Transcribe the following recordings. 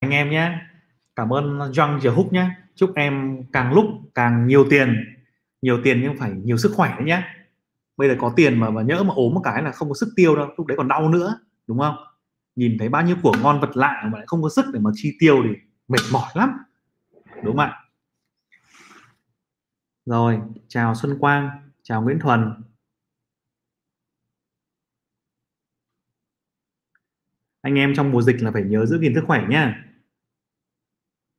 anh em nhé. Cảm ơn John Giờ Húc nhé. Chúc em càng lúc càng nhiều tiền. Nhiều tiền nhưng phải nhiều sức khỏe đấy nhé. Bây giờ có tiền mà mà nhỡ mà ốm một cái là không có sức tiêu đâu, lúc đấy còn đau nữa, đúng không? Nhìn thấy bao nhiêu của ngon vật lạ mà lại không có sức để mà chi tiêu thì mệt mỏi lắm, đúng không ạ? Rồi, chào Xuân Quang, chào Nguyễn Thuần. Anh em trong mùa dịch là phải nhớ giữ gìn sức khỏe nhá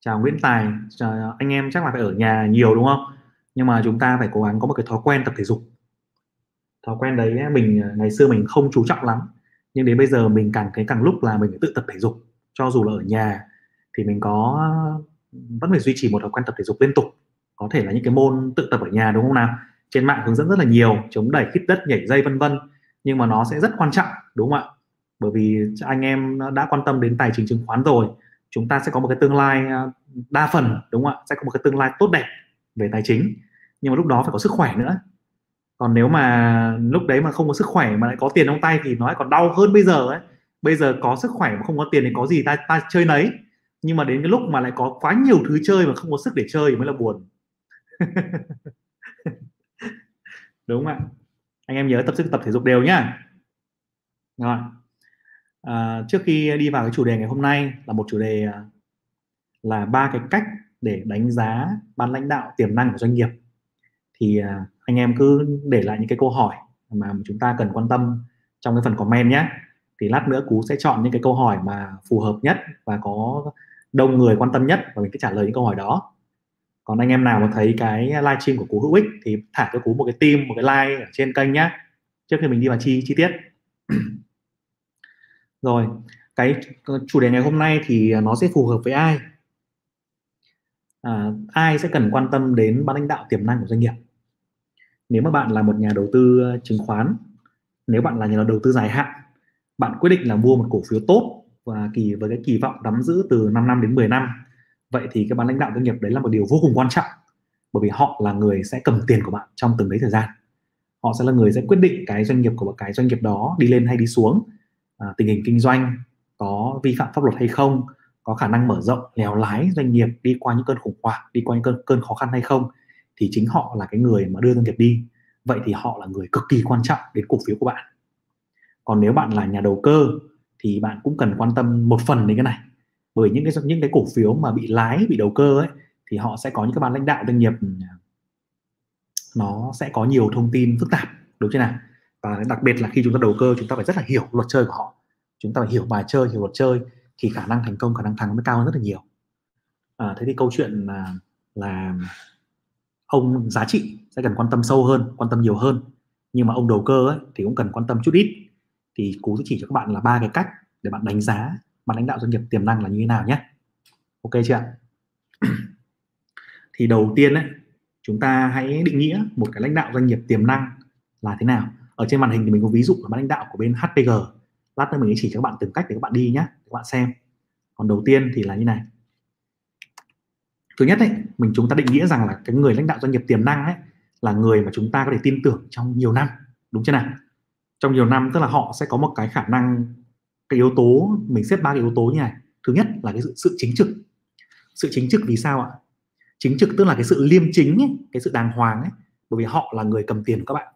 chào Nguyễn Tài. Chào ờ, anh em chắc là phải ở nhà nhiều đúng không? Nhưng mà chúng ta phải cố gắng có một cái thói quen tập thể dục. Thói quen đấy mình ờ, ngày xưa mình không chú trọng lắm. Nhưng đến bây giờ mình càng thấy càng lúc là mình phải tự tập thể dục. Cho dù là ở nhà thì mình có ờ, vẫn phải duy trì một thói quen tập thể dục liên tục. Có thể là những cái môn tự tập ở nhà đúng không nào? Trên mạng hướng dẫn rất là nhiều, chống đẩy, khít đất, nhảy dây, vân vân. Nhưng mà nó sẽ rất quan trọng, đúng không ạ? Bởi vì anh em đã quan tâm đến tài chính chứng khoán rồi chúng ta sẽ có một cái tương lai à, đa phần, đúng không ạ? Sẽ có một cái tương lai tốt đẹp về tài chính, nhưng mà lúc đó phải có sức khỏe nữa. Còn nếu mà lúc đấy mà không có sức khỏe mà lại có tiền trong tay thì nó lại còn đau hơn bây giờ ấy. Bây giờ có sức khỏe mà không có tiền thì có gì ta ta chơi nấy. Nhưng mà đến cái lúc mà lại có quá nhiều thứ chơi mà không có sức để chơi mới là buồn. Đúng không ạ? Anh em nhớ tập sức tập thể dục đều nhá. Rồi à, trước khi đi vào cái chủ đề ngày hôm nay là một chủ đề à, là ba cái cách để đánh giá ban lãnh đạo tiềm năng của doanh nghiệp. Thì à, anh em cứ để lại những cái câu hỏi mà chúng ta cần quan tâm trong cái phần comment nhé. Thì lát nữa cú sẽ chọn những cái câu hỏi mà phù hợp nhất và có đông người quan tâm nhất và mình sẽ trả lời những câu hỏi đó. Còn anh em nào mà thấy cái livestream của cú hữu ích thì thả cho cú một cái tim một cái like ở trên kênh nhé. Trước khi mình đi vào chi chi tiết rồi cái chủ đề ngày hôm nay thì nó sẽ phù hợp với ai? À, ai sẽ cần quan tâm đến ban lãnh đạo tiềm năng của doanh nghiệp? Nếu mà bạn là một nhà đầu tư ờ, chứng khoán nếu bạn là nhà đầu tư dài hạn bạn quyết định là mua một cổ phiếu tốt và kỳ với cái kỳ vọng nắm giữ từ 5 năm đến 10 năm vậy thì cái ban lãnh đạo doanh nghiệp đấy là một điều vô cùng quan trọng bởi vì họ là người sẽ cầm tiền của bạn trong từng đấy thời gian. Họ sẽ là người sẽ quyết định cái doanh nghiệp của cái doanh nghiệp đó đi lên hay đi xuống à, tình hình kinh doanh có vi phạm pháp luật hay không có khả năng mở rộng lèo lái doanh nghiệp đi qua những cơn khủng hoảng đi qua những cơn cơn khó khăn hay không thì chính họ là cái người mà đưa doanh nghiệp đi. Vậy thì họ là người cực kỳ quan trọng đến cổ phiếu của bạn. Còn nếu bạn là nhà đầu cơ thì bạn cũng cần quan tâm một phần đến cái này. Bởi những cái những cái cổ phiếu mà bị lái bị đầu cơ ấy thì họ sẽ có những cái ban lãnh đạo doanh nghiệp ừ, nó sẽ có nhiều thông tin phức tạp đúng chưa nào? Và đặc biệt là khi chúng ta đầu cơ chúng ta phải rất là hiểu luật chơi của họ. Chúng ta phải hiểu bài chơi hiểu luật chơi thì khả năng thành công khả năng thắng mới cao hơn rất là nhiều. À, thế thì câu chuyện là là ông giá trị sẽ cần quan tâm sâu hơn quan tâm nhiều hơn. Nhưng mà ông đầu cơ ấy, thì cũng cần quan tâm chút ít. Thì cú sẽ chỉ cho các bạn là ba cái cách để bạn đánh giá bạn lãnh đạo doanh nghiệp tiềm năng là như thế nào nhé. Ok chưa ạ? Thì đầu tiên ấy, chúng ta hãy định nghĩa một cái lãnh đạo doanh nghiệp tiềm năng là thế nào ở trên màn hình thì mình có ví dụ là ban lãnh đạo của bên HPG lát nữa mình sẽ chỉ cho các bạn từng cách để các bạn đi nhé các bạn xem. Còn đầu tiên thì là như này. Thứ nhất ấy mình chúng ta định nghĩa rằng là cái người lãnh đạo doanh nghiệp tiềm năng ấy là người mà chúng ta có thể tin tưởng trong nhiều năm. Đúng chưa nào? Trong nhiều năm tức là họ sẽ có một cái khả năng cái yếu tố mình xếp ba cái yếu tố như này. Thứ nhất là cái sự, sự chính trực. Sự chính trực vì sao ạ? Chính trực tức là cái sự liêm chính ấy, cái sự đàng hoàng ấy. Bởi vì họ là người cầm tiền của các bạn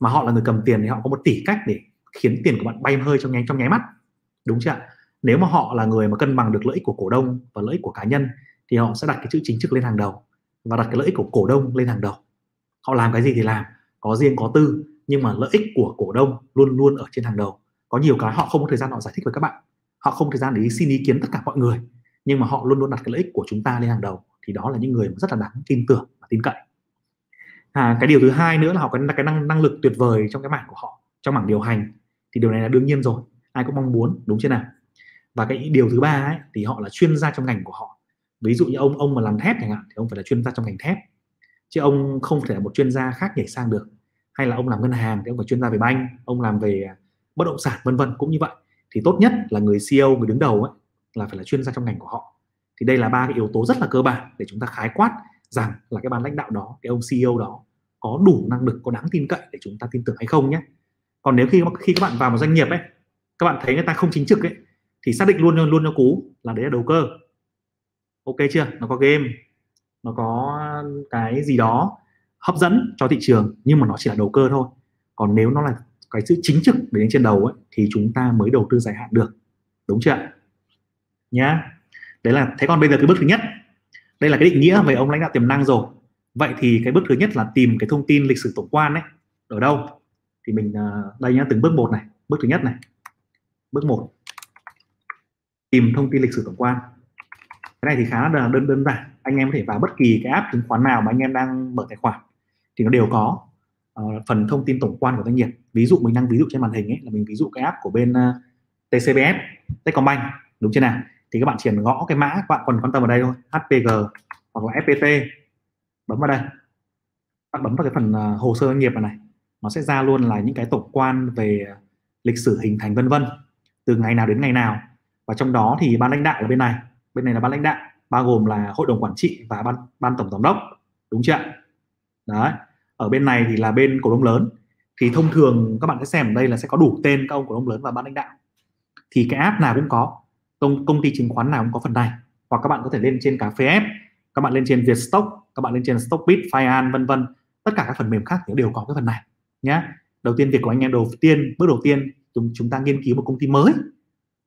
mà họ là người cầm tiền thì họ có một tỷ cách để khiến tiền của bạn bay hơi trong nháy trong nháy mắt. Đúng chưa ạ? Nếu mà họ là người mà cân bằng được lợi ích của cổ đông và lợi ích của cá nhân thì họ sẽ đặt cái chữ chính trực lên hàng đầu và đặt cái lợi ích của cổ đông lên hàng đầu. Họ làm cái gì thì làm có riêng có tư nhưng mà lợi ích của cổ đông luôn luôn ở trên hàng đầu. Có nhiều cái họ không có thời gian họ giải thích với các bạn. Họ không có thời gian để xin ý kiến tất cả mọi người nhưng mà họ luôn luôn đặt cái lợi ích của chúng ta lên hàng đầu. Thì đó là những người rất là đáng tin tưởng và tin cậy à, cái điều thứ hai nữa là họ có cái năng năng lực tuyệt vời trong cái mảng của họ trong mảng điều hành. Thì điều này là đương nhiên rồi ai cũng mong muốn đúng chưa nào? Và cái điều thứ ba ấy, thì họ là chuyên gia trong ngành của họ. Ví dụ như ông ông mà làm thép chẳng hạn thì ông phải là chuyên gia trong ngành thép. Chứ ông không thể là một chuyên gia khác nhảy sang được. Hay là ông làm ngân hàng thì ông phải chuyên gia về banh ông làm về bất động sản vân vân cũng như vậy. Thì tốt nhất là người CEO người đứng đầu ấy là phải là chuyên gia trong ngành của họ. Thì đây là ba cái yếu tố rất là cơ bản để chúng ta khái quát rằng là cái ban lãnh đạo đó cái ông CEO đó có đủ năng lực có đáng tin cậy để chúng ta tin tưởng hay không nhé. Còn nếu khi khi các bạn vào một doanh nghiệp ấy các bạn thấy người ta không chính trực ấy thì xác định luôn luôn cho cú là đấy là đầu cơ. Ok chưa? Nó có game nó có cái gì đó hấp dẫn cho thị trường nhưng mà nó chỉ là đầu cơ thôi. Còn nếu nó là cái sự chính trực để lên trên đầu ấy, thì chúng ta mới đầu tư dài hạn được. Đúng chưa nhá. Đấy là thế còn bây giờ cái bước thứ nhất đây là cái định nghĩa về ông lãnh đạo tiềm năng rồi. Vậy thì cái bước thứ nhất là tìm cái thông tin lịch sử tổng quan đấy ở đâu? Thì mình à, đây nhá từng bước một này bước thứ nhất này. Bước một tìm thông tin lịch sử tổng quan. Cái này thì khá là đơn đơn giản. Anh em có thể vào bất kỳ cái app chứng khoán nào mà anh em đang mở tài khoản thì nó đều có uh, phần thông tin tổng quan của doanh nghiệp. Ví dụ mình đang ví dụ trên màn hình ấy là mình ví dụ cái app của bên à, uh, TCBS Techcombank đúng chưa nào? Thì các bạn chỉ cần gõ cái mã các bạn còn quan tâm ở đây thôi HPG hoặc là FPT bấm vào đây. Bạn bấm vào cái phần à, hồ sơ doanh nghiệp này nó sẽ ra luôn là những cái tổng quan về lịch sử hình thành vân vân, từ ngày nào đến ngày nào. Và trong đó thì ban lãnh đạo ở bên này bên này là ban lãnh đạo, bao gồm là hội đồng quản trị và ban ban tổng giám đốc, đúng chưa đấy, ở bên này thì là bên cổ đông lớn. Thì thông thường các bạn sẽ xem ở đây là sẽ có đủ tên các ông cổ đông lớn và ban lãnh đạo. Thì cái app nào cũng có công công ty chứng khoán nào cũng có phần này. Hoặc các bạn có thể lên trên cà phê app các bạn lên trên Vietstock các bạn lên trên Stockbit, Fian vân vân. Tất cả các phần mềm khác thì đều có cái phần này nhé đầu tiên việc của anh em đầu tiên bước đầu tiên chúng chúng ta nghiên cứu một công ty mới.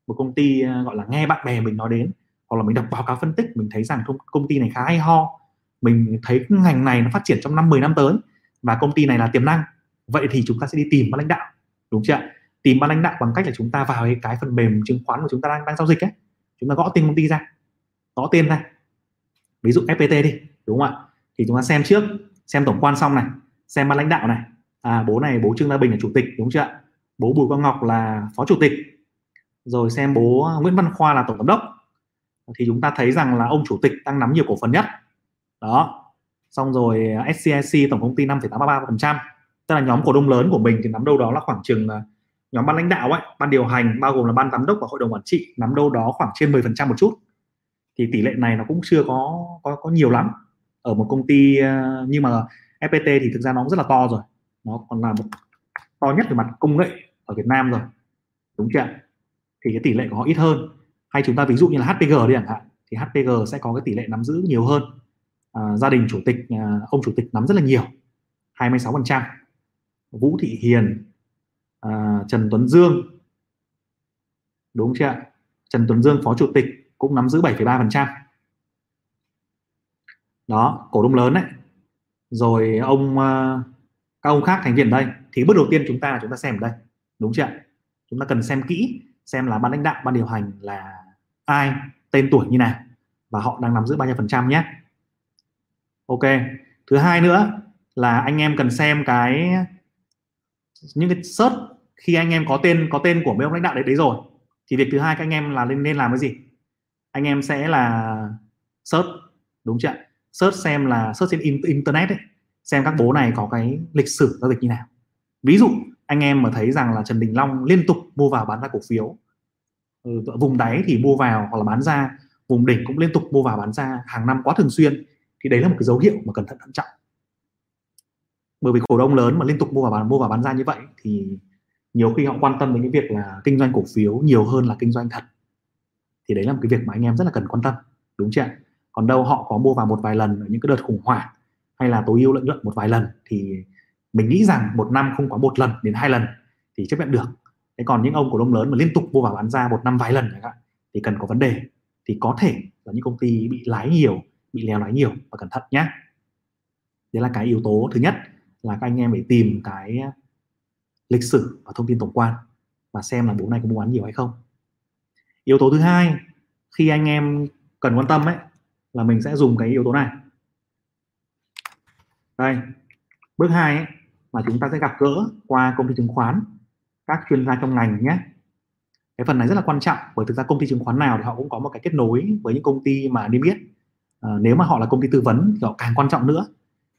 Một công ty ờ, gọi là nghe bạn bè mình nói đến. Hoặc là mình đọc báo cáo phân tích mình thấy rằng công ty này khá hay ho. Mình thấy ngành này nó phát triển trong năm 10 năm tới và công ty này là tiềm năng. Vậy thì chúng ta sẽ đi tìm ban lãnh đạo đúng chưa tìm ban lãnh đạo bằng cách là chúng ta vào cái, cái phần mềm chứng khoán của chúng ta đang đang giao dịch ấy. Chúng ta gõ tên công ty ra gõ tên ra. Ví dụ FPT đi đúng không ạ? Thì chúng ta xem trước xem tổng quan xong này xem ban lãnh đạo này. À bố này bố Trương Gia Bình là chủ tịch đúng chưa ạ? Bố Bùi Quang Ngọc là phó chủ tịch. Rồi xem bố Nguyễn Văn Khoa là tổng giám đốc. Thì chúng ta thấy rằng là ông chủ tịch đang nắm nhiều cổ phần nhất. Đó. Xong rồi à, SCIC tổng công ty 5,83% tức là nhóm cổ đông lớn của mình thì nắm đâu đó là khoảng chừng nhóm ban lãnh đạo ấy ban điều hành bao gồm là ban giám đốc và hội đồng quản trị nắm đâu đó khoảng trên 10% một chút. Thì tỷ lệ này nó cũng chưa có có có nhiều lắm. Ở một công ty ờ, nhưng mà FPT thì thực ra nó cũng rất là to rồi. Nó còn là một to nhất về mặt công nghệ ở Việt Nam rồi. Đúng chưa thì cái tỷ lệ của họ ít hơn. Hay chúng ta ví dụ như là HPG đi chẳng hạn thì HPG sẽ có cái tỷ lệ nắm giữ nhiều hơn. À, gia đình chủ tịch à, ông chủ tịch nắm rất là nhiều 26% Vũ Thị Hiền à, Trần Tuấn Dương. Đúng chưa Trần Tuấn Dương phó chủ tịch cũng nắm giữ 7,3% đó cổ đông lớn đấy. Rồi ông à, các ông khác thành viên đây. Thì bước đầu tiên chúng ta chúng ta xem ở đây. Đúng chưa chúng ta cần xem kỹ xem là ban lãnh đạo ban điều hành là ai tên tuổi như nào. Và họ đang nắm giữ bao nhiêu phần trăm nhé. Ok. Thứ hai nữa là anh em cần xem cái những cái search khi anh em có tên có tên của mấy ông lãnh đạo đấy đấy rồi thì việc thứ hai các anh em là nên nên làm cái gì? Anh em sẽ là search đúng chưa search xem là search trên internet ấy, xem các bố này có cái lịch sử giao dịch như nào. Ví dụ anh em mà thấy rằng là Trần Đình Long liên tục mua vào bán ra cổ phiếu ừ, vùng đáy thì mua vào hoặc là bán ra vùng đỉnh cũng liên tục mua vào bán ra hàng năm quá thường xuyên thì đấy là một cái dấu hiệu mà cẩn thận thận trọng bởi vì cổ đông lớn mà liên tục mua vào bán, mua vào bán ra như vậy thì nhiều khi họ quan tâm đến cái việc là kinh doanh cổ phiếu nhiều hơn là kinh doanh thật. Thì đấy là một cái việc mà anh em rất là cần quan tâm, đúng chưa còn đâu họ có mua vào một vài lần ở những cái đợt khủng hoảng hay là tối ưu lợi nhuận một vài lần thì mình nghĩ rằng một năm không có một lần đến hai lần thì chấp nhận được. Thế còn những ông cổ đông lớn mà liên tục mua vào bán ra một năm vài lần thì cần có vấn đề. Thì có thể là những công ty bị lái nhiều, bị leo lái nhiều và cẩn thận nhé đấy là cái yếu tố thứ nhất là các anh em phải tìm cái lịch sử và thông tin tổng quan và xem là bố này có mua bán nhiều hay không. Yếu tố thứ hai khi anh em cần quan tâm ấy là mình sẽ dùng cái yếu tố này. Đây bước hai ấy, mà chúng ta sẽ gặp gỡ qua công ty chứng khoán các chuyên gia trong ngành nhé. Cái phần này rất là quan trọng bởi thực ra công ty chứng khoán nào thì họ cũng có một cái kết nối với những công ty mà niêm yết. À, nếu mà họ là công ty tư vấn thì họ càng quan trọng nữa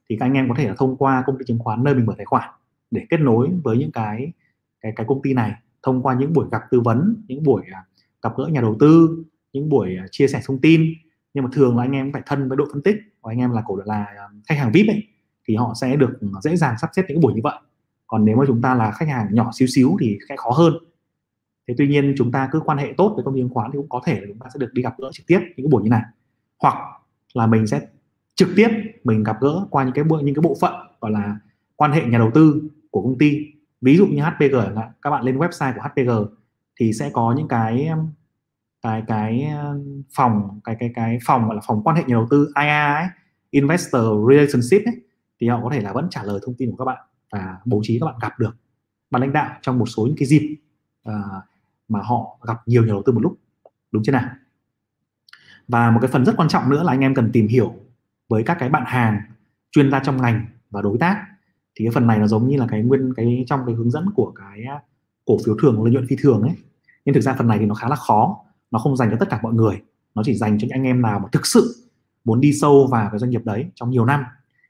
thì các anh em có thể là thông qua công ty chứng khoán nơi mình mở tài khoản để kết nối với những cái cái cái công ty này, thông qua những buổi gặp tư vấn, những buổi à, gặp gỡ nhà đầu tư, những buổi à, chia sẻ thông tin. Nhưng mà thường là anh em phải thân với đội phân tích, và anh em là cổ là à, khách hàng vip ấy, thì họ sẽ được dễ dàng sắp xếp những buổi như vậy. Còn nếu mà chúng ta là khách hàng nhỏ xíu xíu thì sẽ khó hơn. Thế tuy nhiên chúng ta cứ quan hệ tốt với công ty chứng khoán thì cũng có thể là chúng ta sẽ được đi gặp gỡ trực tiếp những buổi như này. Hoặc là mình sẽ trực tiếp mình gặp gỡ qua những cái bộ những cái bộ phận gọi là quan hệ nhà đầu tư của công ty. Ví dụ như HPG các bạn lên website của HPG thì sẽ có những cái um, cái cái um, phòng cái cái cái phòng gọi là phòng quan hệ nhà đầu tư IA ấy, investor relationship ấy, thì họ có thể là vẫn trả lời thông tin của các bạn và bố trí các bạn gặp được ban lãnh đạo trong một số những cái dịp uh, mà họ gặp nhiều nhà đầu tư một lúc. Đúng chưa nào? Và một cái phần rất quan trọng nữa là anh em cần tìm hiểu với các cái bạn hàng chuyên gia trong ngành và đối tác. Thì cái phần này nó giống như là cái nguyên, cái trong cái hướng dẫn của cái à, cổ phiếu thường, lợi nhuận phi thường ấy. Nhưng thực ra phần này thì nó khá là khó, nó không dành cho tất cả mọi người. Nó chỉ dành cho những anh em nào mà thực sự muốn đi sâu vào cái doanh nghiệp đấy trong nhiều năm.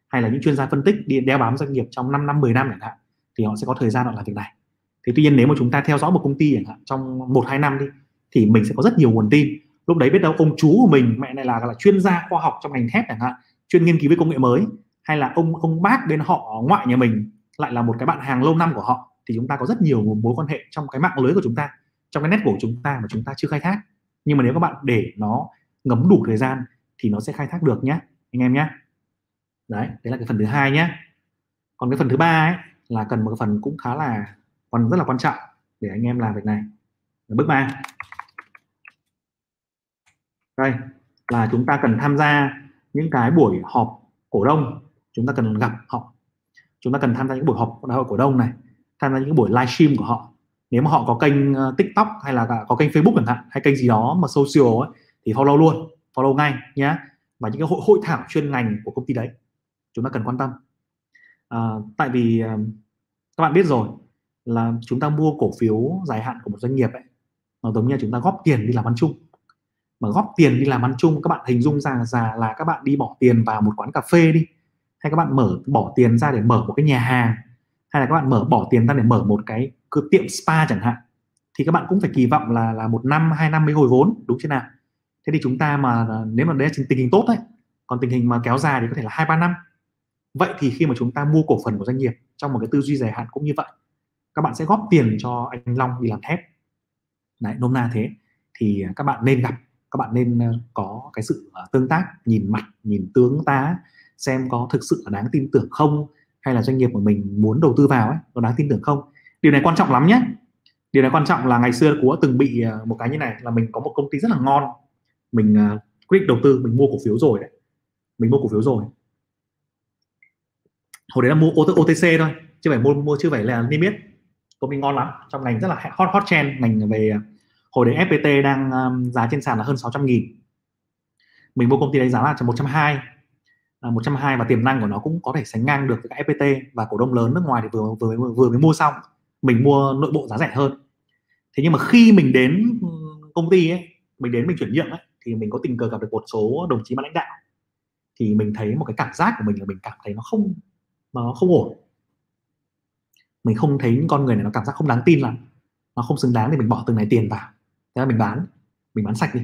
Hay là những chuyên gia phân tích, đi đeo bám doanh nghiệp trong 5 năm 10 năm chẳng hạn, thì họ sẽ có thời gian họ làm việc này. Thì tuy nhiên nếu mà chúng ta theo dõi một công ty chẳng hạn, trong một, hai năm đi, thì mình sẽ có rất nhiều nguồn tin. Lúc đấy biết đâu ông chú của mình, mẹ này là là chuyên gia khoa học trong ngành thép chẳng hạn chuyên nghiên cứu về công nghệ mới, hay là ông ông bác bên họ ngoại nhà mình lại là một cái bạn hàng lâu năm của họ, thì chúng ta có rất nhiều mối quan hệ trong cái mạng lưới của chúng ta, trong cái nét của chúng ta mà chúng ta chưa khai thác. Nhưng mà nếu các bạn để nó ngấm đủ thời gian thì nó sẽ khai thác được nhé, anh em nhé. Đấy đấy là cái phần thứ hai nhé. Còn cái phần thứ ba ấy là cần một cái phần cũng khá là còn rất là quan trọng để anh em làm việc này. Bước ba. Đây, là chúng ta cần tham gia những cái buổi họp cổ đông chúng ta cần gặp họ. Chúng ta cần tham gia những buổi họp đại hội cổ đông này tham gia những buổi livestream của họ. Nếu mà họ có kênh ờ, tiktok hay là có kênh facebook chẳng hạn hay kênh gì đó mà social ấy, thì follow luôn follow ngay nhé và những cái hội hội thảo chuyên ngành của công ty đấy chúng ta cần quan tâm. À, tại vì ờ, các bạn biết rồi là chúng ta mua cổ phiếu dài hạn của một doanh nghiệp ấy nó giống như chúng ta góp tiền đi làm ăn chung mà góp tiền đi làm ăn chung. Các bạn hình dung ra là, là các bạn đi bỏ tiền vào một quán cà phê đi. Hay các bạn mở bỏ tiền ra để mở một cái nhà hàng. Hay là các bạn mở bỏ tiền ra để mở một cái cửa tiệm spa chẳng hạn. Thì các bạn cũng phải kỳ vọng là là một năm hai năm mới hồi vốn đúng chưa nào? Thế thì chúng ta mà à, nếu mà đấy là tình hình tốt đấy còn tình hình mà kéo dài thì có thể là hai ba năm. Vậy thì khi mà chúng ta mua cổ phần của doanh nghiệp trong một cái tư duy dài hạn cũng như vậy các bạn sẽ góp tiền cho anh Long đi làm thép. Đấy nôm na thế. Thì à, các bạn nên gặp các bạn nên ờ, có cái sự ờ, tương tác, nhìn mặt, nhìn tướng tá, xem có thực sự là đáng tin tưởng không, hay là doanh nghiệp của mình muốn đầu tư vào ấy, có đáng tin tưởng không. Điều này quan trọng lắm nhé điều này quan trọng là ngày xưa của từng bị ờ, một cái như này là mình có một công ty rất là ngon. Mình quyết định đầu tư, mình mua cổ phiếu rồi đấy. Mình mua cổ phiếu rồi. Hồi đấy là mua OTC thôi, chứ phải mua mua chưa phải là niêm yết công ty ngon lắm, trong ngành rất là hot hot trend, ngành về hồi đấy FPT đang um, giá trên sàn là hơn 600 nghìn. Mình mua công ty đấy giá là 120 à, 120 và tiềm năng của nó cũng có thể sánh ngang được với FPT và cổ đông lớn nước ngoài thì vừa vừa vừa mới mua xong. Mình mua nội bộ giá rẻ hơn. Thế nhưng mà khi mình đến um, công ty ấy mình đến mình chuyển nhượng ấy thì mình có tình cờ gặp được một số đồng chí ban lãnh đạo. Thì mình thấy một cái cảm giác của mình là mình cảm thấy nó không nó không ổn. Mình không thấy những con người này nó cảm giác không đáng tin lắm. Nó không xứng đáng thì mình bỏ từng này tiền vào thế là mình bán mình bán sạch đi.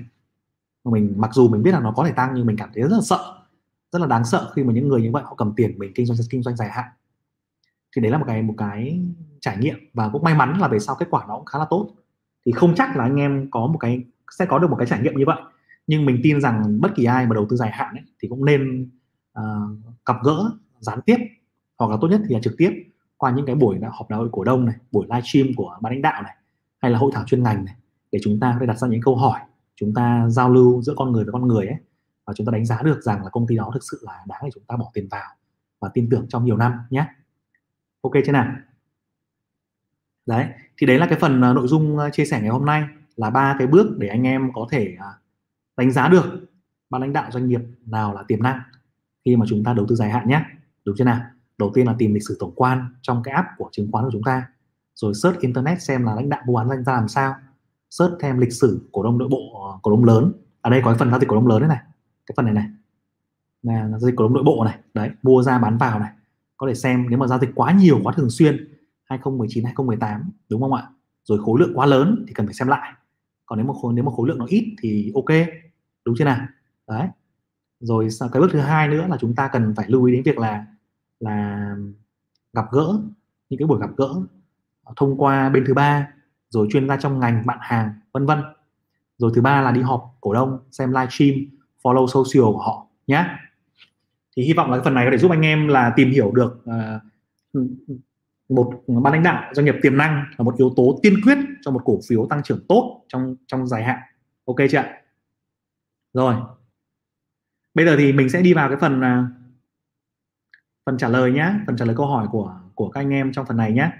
Mình mặc dù mình biết là nó có thể tăng nhưng mình cảm thấy rất là sợ rất là đáng sợ khi mà những người như vậy họ cầm tiền mình kinh doanh kinh doanh dài hạn. Thì đấy là một cái một cái trải nghiệm và cũng may mắn là về sau kết quả nó cũng khá là tốt. Thì không chắc là anh em có một cái sẽ có được một cái trải nghiệm như vậy. Nhưng mình tin rằng bất kỳ ai mà đầu tư dài hạn ấy, thì cũng nên uh, gặp gỡ gián tiếp hoặc là tốt nhất thì là trực tiếp qua những cái buổi họp đại hội cổ đông này buổi livestream của ban lãnh đạo này hay là hội thảo chuyên ngành này để chúng ta có thể đặt ra những câu hỏi, chúng ta giao lưu giữa con người với con người ấy, và chúng ta đánh giá được rằng là công ty đó thực sự là đáng để chúng ta bỏ tiền vào và tin tưởng trong nhiều năm nhé. Ok chưa nào? Đấy, thì đấy là cái phần à, nội dung à, chia sẻ ngày hôm nay là ba cái bước để anh em có thể à, đánh giá được ban lãnh đạo doanh nghiệp nào là tiềm năng khi mà chúng ta đầu tư dài hạn nhé. Đúng chưa nào? Đầu tiên là tìm lịch sử tổng quan trong cái app của chứng khoán của chúng ta, rồi search internet xem là lãnh đạo mua bán danh ra làm sao search thêm lịch sử cổ đông nội bộ ờ, cổ đông lớn. Ở đây có cái phần giao dịch cổ đông lớn đấy này. Cái phần này này. Là giao dịch cổ đông nội bộ này. Đấy, mua ra bán vào này. Có thể xem nếu mà giao dịch quá nhiều, quá thường xuyên 2019 2018 đúng không ạ? Rồi khối lượng quá lớn thì cần phải xem lại. Còn nếu mà khối, nếu mà khối lượng nó ít thì ok. Đúng chưa nào? Đấy. Rồi cái bước thứ hai nữa là chúng ta cần phải lưu ý đến việc là là gặp gỡ. Những cái buổi gặp gỡ ờ, thông qua bên thứ ba rồi chuyên gia trong ngành bạn hàng vân vân. Rồi thứ ba là đi họp cổ đông xem livestream follow social của họ nhé thì hy vọng là cái phần này có thể giúp anh em là tìm hiểu được uh, một ban lãnh đạo doanh nghiệp tiềm năng là một yếu tố tiên quyết cho một cổ phiếu tăng trưởng tốt trong trong dài hạn. Ok chưa ạ? Rồi. Bây giờ thì mình sẽ đi vào cái phần uh, phần trả lời nhé phần trả lời câu hỏi của của các anh em trong phần này nhé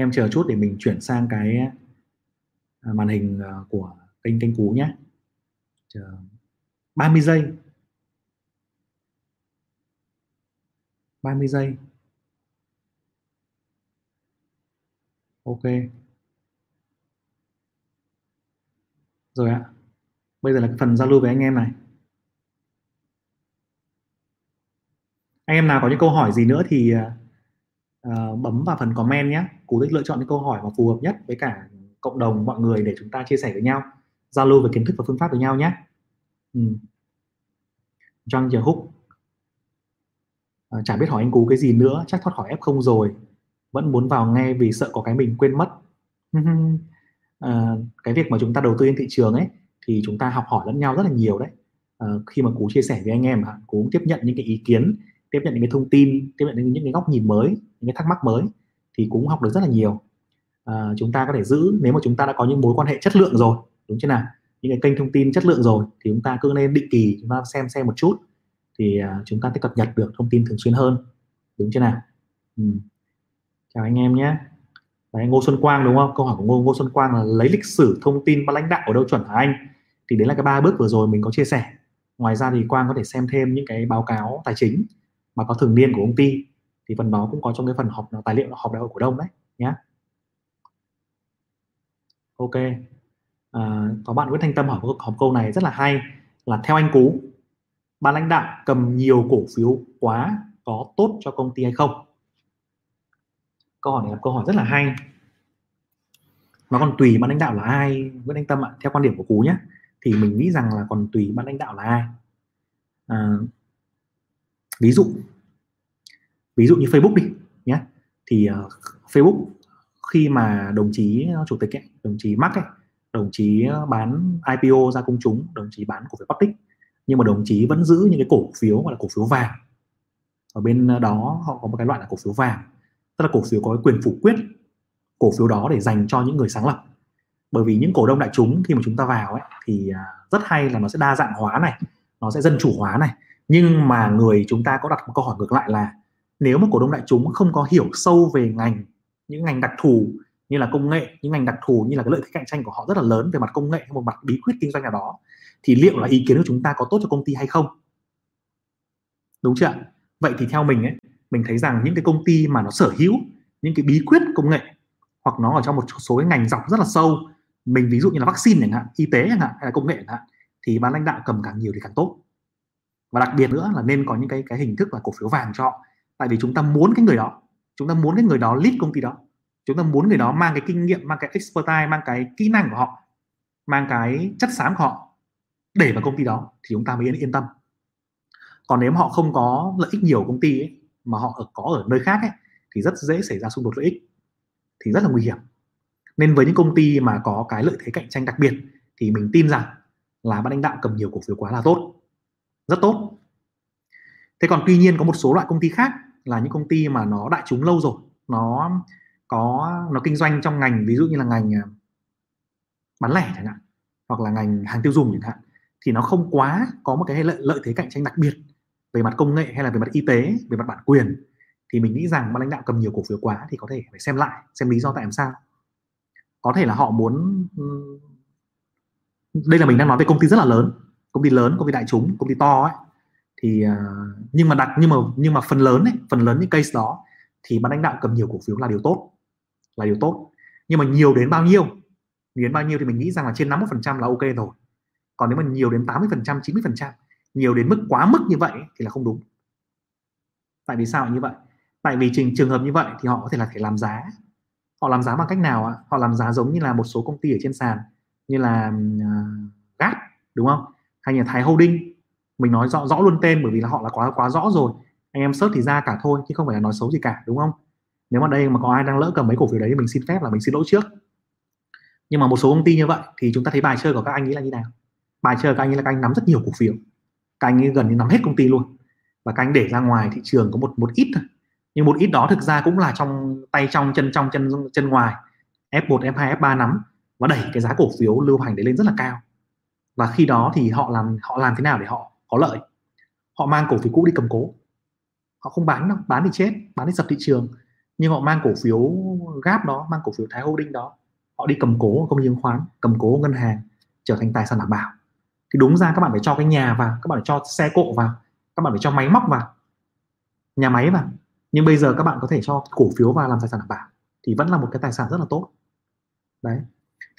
em chờ chút để mình chuyển sang cái à, màn hình à, của kênh kênh cú nhé chờ 30 giây. 30 giây. Ok. Rồi ạ. Bây giờ là cái phần giao lưu với anh em này. Anh em nào có những câu hỏi gì nữa thì uh, bấm vào phần comment nhé cú thích lựa chọn những câu hỏi mà phù hợp nhất với cả cộng đồng mọi người để chúng ta chia sẻ với nhau giao lưu về kiến thức và phương pháp với nhau nhé. Ừ. John giờ húc à, chả biết hỏi anh cú cái gì nữa chắc thoát khỏi f0 rồi. Vẫn muốn vào nghe vì sợ có cái mình quên mất. À, cái việc mà chúng ta đầu tư trên thị trường ấy thì chúng ta học hỏi lẫn nhau rất là nhiều đấy. À, khi mà cú chia sẻ với anh em cú tiếp nhận những cái ý kiến tiếp nhận những cái thông tin tiếp nhận những cái góc nhìn mới những cái thắc mắc mới thì cũng học được rất là nhiều. À, chúng ta có thể giữ nếu mà chúng ta đã có những mối quan hệ chất lượng rồi đúng chưa nào? Những cái kênh thông tin chất lượng rồi thì chúng ta cứ nên định kỳ chúng ta xem xem một chút thì à, chúng ta sẽ cập nhật được thông tin thường xuyên hơn đúng chưa nào? Ừ. chào anh em nhé. Đấy, Ngô Xuân Quang đúng không? Câu hỏi của Ngô Ngô Xuân Quang là lấy lịch sử thông tin ban lãnh đạo ở đâu chuẩn hả anh? Thì đấy là cái ba bước vừa rồi mình có chia sẻ. Ngoài ra thì Quang có thể xem thêm những cái báo cáo tài chính mà có thường niên của công ty thì phần đó cũng có trong cái phần họp tài liệu họp đại hội cổ đông đấy nhé ok. À, có bạn Nguyễn Thanh Tâm hỏi, hỏi câu này rất là hay là theo anh Cú ban lãnh đạo cầm nhiều cổ phiếu quá có tốt cho công ty hay không? Câu hỏi này là câu hỏi rất là hay. Nó còn tùy ban lãnh đạo là ai. Nguyễn Thanh Tâm ạ theo quan điểm của Cú nhé thì mình nghĩ rằng là còn tùy ban lãnh đạo là ai. À, ví dụ ví dụ như Facebook đi nhé thì uh, Facebook khi mà đồng chí chủ tịch ấy, đồng chí Mark ấy, đồng chí ờ, bán IPO ra công chúng đồng chí bán cổ phiếu public nhưng mà đồng chí vẫn giữ những cái cổ phiếu gọi là cổ phiếu vàng. Ở bên đó họ có một cái loại là cổ phiếu vàng tức là cổ phiếu có cái quyền phủ quyết cổ phiếu đó để dành cho những người sáng lập. Bởi vì những cổ đông đại chúng khi mà chúng ta vào ấy thì à, rất hay là nó sẽ đa dạng hóa này nó sẽ dân chủ hóa này. Nhưng mà người chúng ta có đặt một câu hỏi ngược lại là nếu mà cổ đông đại chúng không có hiểu sâu về ngành, những ngành đặc thù như là công nghệ, những ngành đặc thù như là cái lợi thế cạnh tranh của họ rất là lớn về mặt công nghệ hay một mặt bí quyết kinh doanh nào đó, thì liệu là ý kiến của chúng ta có tốt cho công ty hay không? Đúng chưa vậy thì theo mình ấy, mình thấy rằng những cái công ty mà nó sở hữu những cái bí quyết công nghệ hoặc nó ở trong một số cái ngành dọc rất là sâu, mình ví dụ như là vaccine chẳng hạn, y tế chẳng hạn, hay là công nghệ chẳng hạn, thì ban lãnh đạo cầm càng nhiều thì càng tốt. Và đặc biệt nữa là nên có những cái cái hình thức là cổ phiếu vàng cho họ tại vì chúng ta muốn cái người đó. Chúng ta muốn cái người đó lead công ty đó. Chúng ta muốn người đó mang cái kinh nghiệm mang cái expertise mang cái kỹ năng của họ mang cái chất xám của họ để vào công ty đó thì chúng ta mới yên tâm. Còn nếu họ không có lợi ích nhiều công ty ấy, mà họ ở, có ở nơi khác ấy, thì rất dễ xảy ra xung đột lợi ích thì rất là nguy hiểm. Nên với những công ty mà có cái lợi thế cạnh tranh đặc biệt thì mình tin rằng là ban lãnh đạo cầm nhiều cổ phiếu quá là tốt. Rất tốt. Thế còn tuy nhiên có một số loại công ty khác là những công ty mà nó đại chúng lâu rồi nó có nó kinh doanh trong ngành ví dụ như là ngành à, bán lẻ chẳng hạn hoặc là ngành hàng tiêu dùng chẳng hạn thì nó không quá có một cái lợi, lợi thế cạnh tranh đặc biệt về mặt công nghệ hay là về mặt y tế về mặt bản quyền. Thì mình nghĩ rằng ban lãnh đạo cầm nhiều cổ phiếu quá thì có thể phải xem lại xem lý do tại làm sao. Có thể là họ muốn đây là mình đang nói về công ty rất là lớn công ty lớn công ty đại chúng công ty to ấy thì uh, nhưng mà đặt nhưng mà nhưng mà phần lớn ấy phần lớn những case đó thì ban lãnh đạo cầm nhiều cổ phiếu là điều tốt là điều tốt. Nhưng mà nhiều đến bao nhiêu? Nhiều đến bao nhiêu thì mình nghĩ rằng là trên 50% là ok rồi. Còn nếu mà nhiều đến 80% 90% nhiều đến mức quá mức như vậy thì là không đúng. Tại vì sao như vậy? Tại vì trình trường hợp như vậy thì họ có thể là thể làm giá. Họ làm giá bằng cách nào ạ? Họ làm giá giống như là một số công ty ở trên sàn như là uh, gap đúng không? Hay là Thái Holding mình nói rõ rõ luôn tên bởi vì là họ là quá quá rõ rồi. Anh em search thì ra cả thôi, chứ không phải là nói xấu gì cả, đúng không? Nếu mà đây mà có ai đang lỡ cầm mấy cổ phiếu đấy thì mình xin phép là mình xin lỗi trước. Nhưng mà một số công ty như vậy thì chúng ta thấy bài chơi của các anh ấy là như nào? Bài chơi các anh ấy là các anh nắm rất nhiều cổ phiếu. Các anh ấy gần như nắm hết công ty luôn. Và các anh để ra ngoài thị trường có một một ít thôi. Nhưng một ít đó thực ra cũng là trong tay trong, chân trong, chân chân ngoài. F1 F2 F3 nắm và đẩy cái giá cổ phiếu lưu hành đấy lên rất là cao. Và khi đó thì họ làm họ làm thế nào để họ có lợi. Họ mang cổ phiếu cũ đi cầm cố. Họ không bán đâu, bán thì chết, bán thì sập thị trường. Nhưng họ mang cổ phiếu gap đó, mang cổ phiếu thái holding đó, họ đi cầm cố công ty chứng khoán, cầm cố ngân hàng, trở thành tài sản đảm bảo. Thì đúng ra các bạn phải cho cái nhà vào, các bạn phải cho xe cộ vào, các bạn phải cho máy móc vào, nhà máy vào. Nhưng bây giờ các bạn có thể cho cổ phiếu vào làm tài sản đảm bảo thì vẫn là một cái tài sản rất là tốt. Đấy.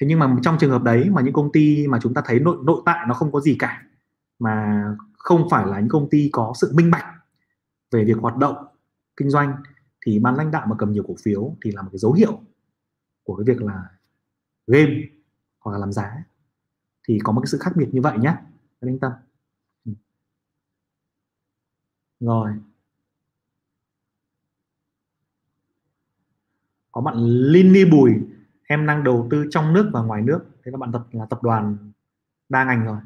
Thế nhưng mà trong trường hợp đấy mà những công ty mà chúng ta thấy nội nội tại nó không có gì cả mà không phải là những công ty có sự minh bạch về việc hoạt động, kinh doanh, thì ban lãnh đạo mà cầm nhiều cổ phiếu thì là một cái dấu hiệu của cái việc là game hoặc là làm giá. Thì có một cái sự khác biệt như vậy nhé anh yên tâm. Ừ. Rồi. Có bạn Linny Bùi, em đang đầu tư trong nước và ngoài nước. Thế là bạn tập là tập đoàn đa ngành rồi.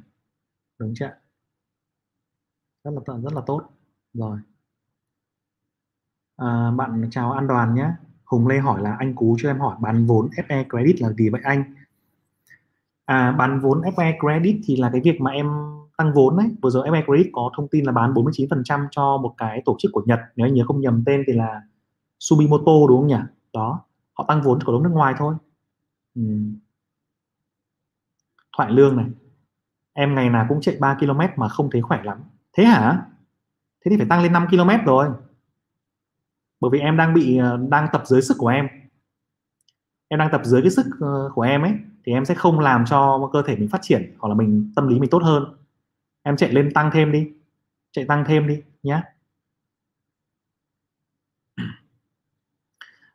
Đúng chưa rất là rất là tốt. Rồi. À, bạn chào an đoàn nhé. Hùng Lê hỏi là anh Cú cho em hỏi bán vốn FE Credit là gì vậy anh? À, bán vốn FE Credit thì là cái việc mà em tăng vốn đấy vừa rồi FE Credit có thông tin là bán 49% cho một cái tổ chức của Nhật. Nếu anh nhớ không nhầm tên thì là Sumimoto đúng không nhỉ? Đó. Họ tăng vốn cổ đông nước ngoài thôi. Ừ. thoại lương này. Em ngày nào cũng chạy 3 km mà không thấy khỏe lắm thế hả? Thế thì phải tăng lên 5 km rồi. Bởi vì em đang bị ờ, đang tập dưới sức của em. Em đang tập dưới cái sức ờ, của em ấy, thì em sẽ không làm cho cơ thể mình phát triển hoặc là mình, tâm lý mình tốt hơn. Em chạy lên tăng thêm đi. Chạy tăng thêm đi nhé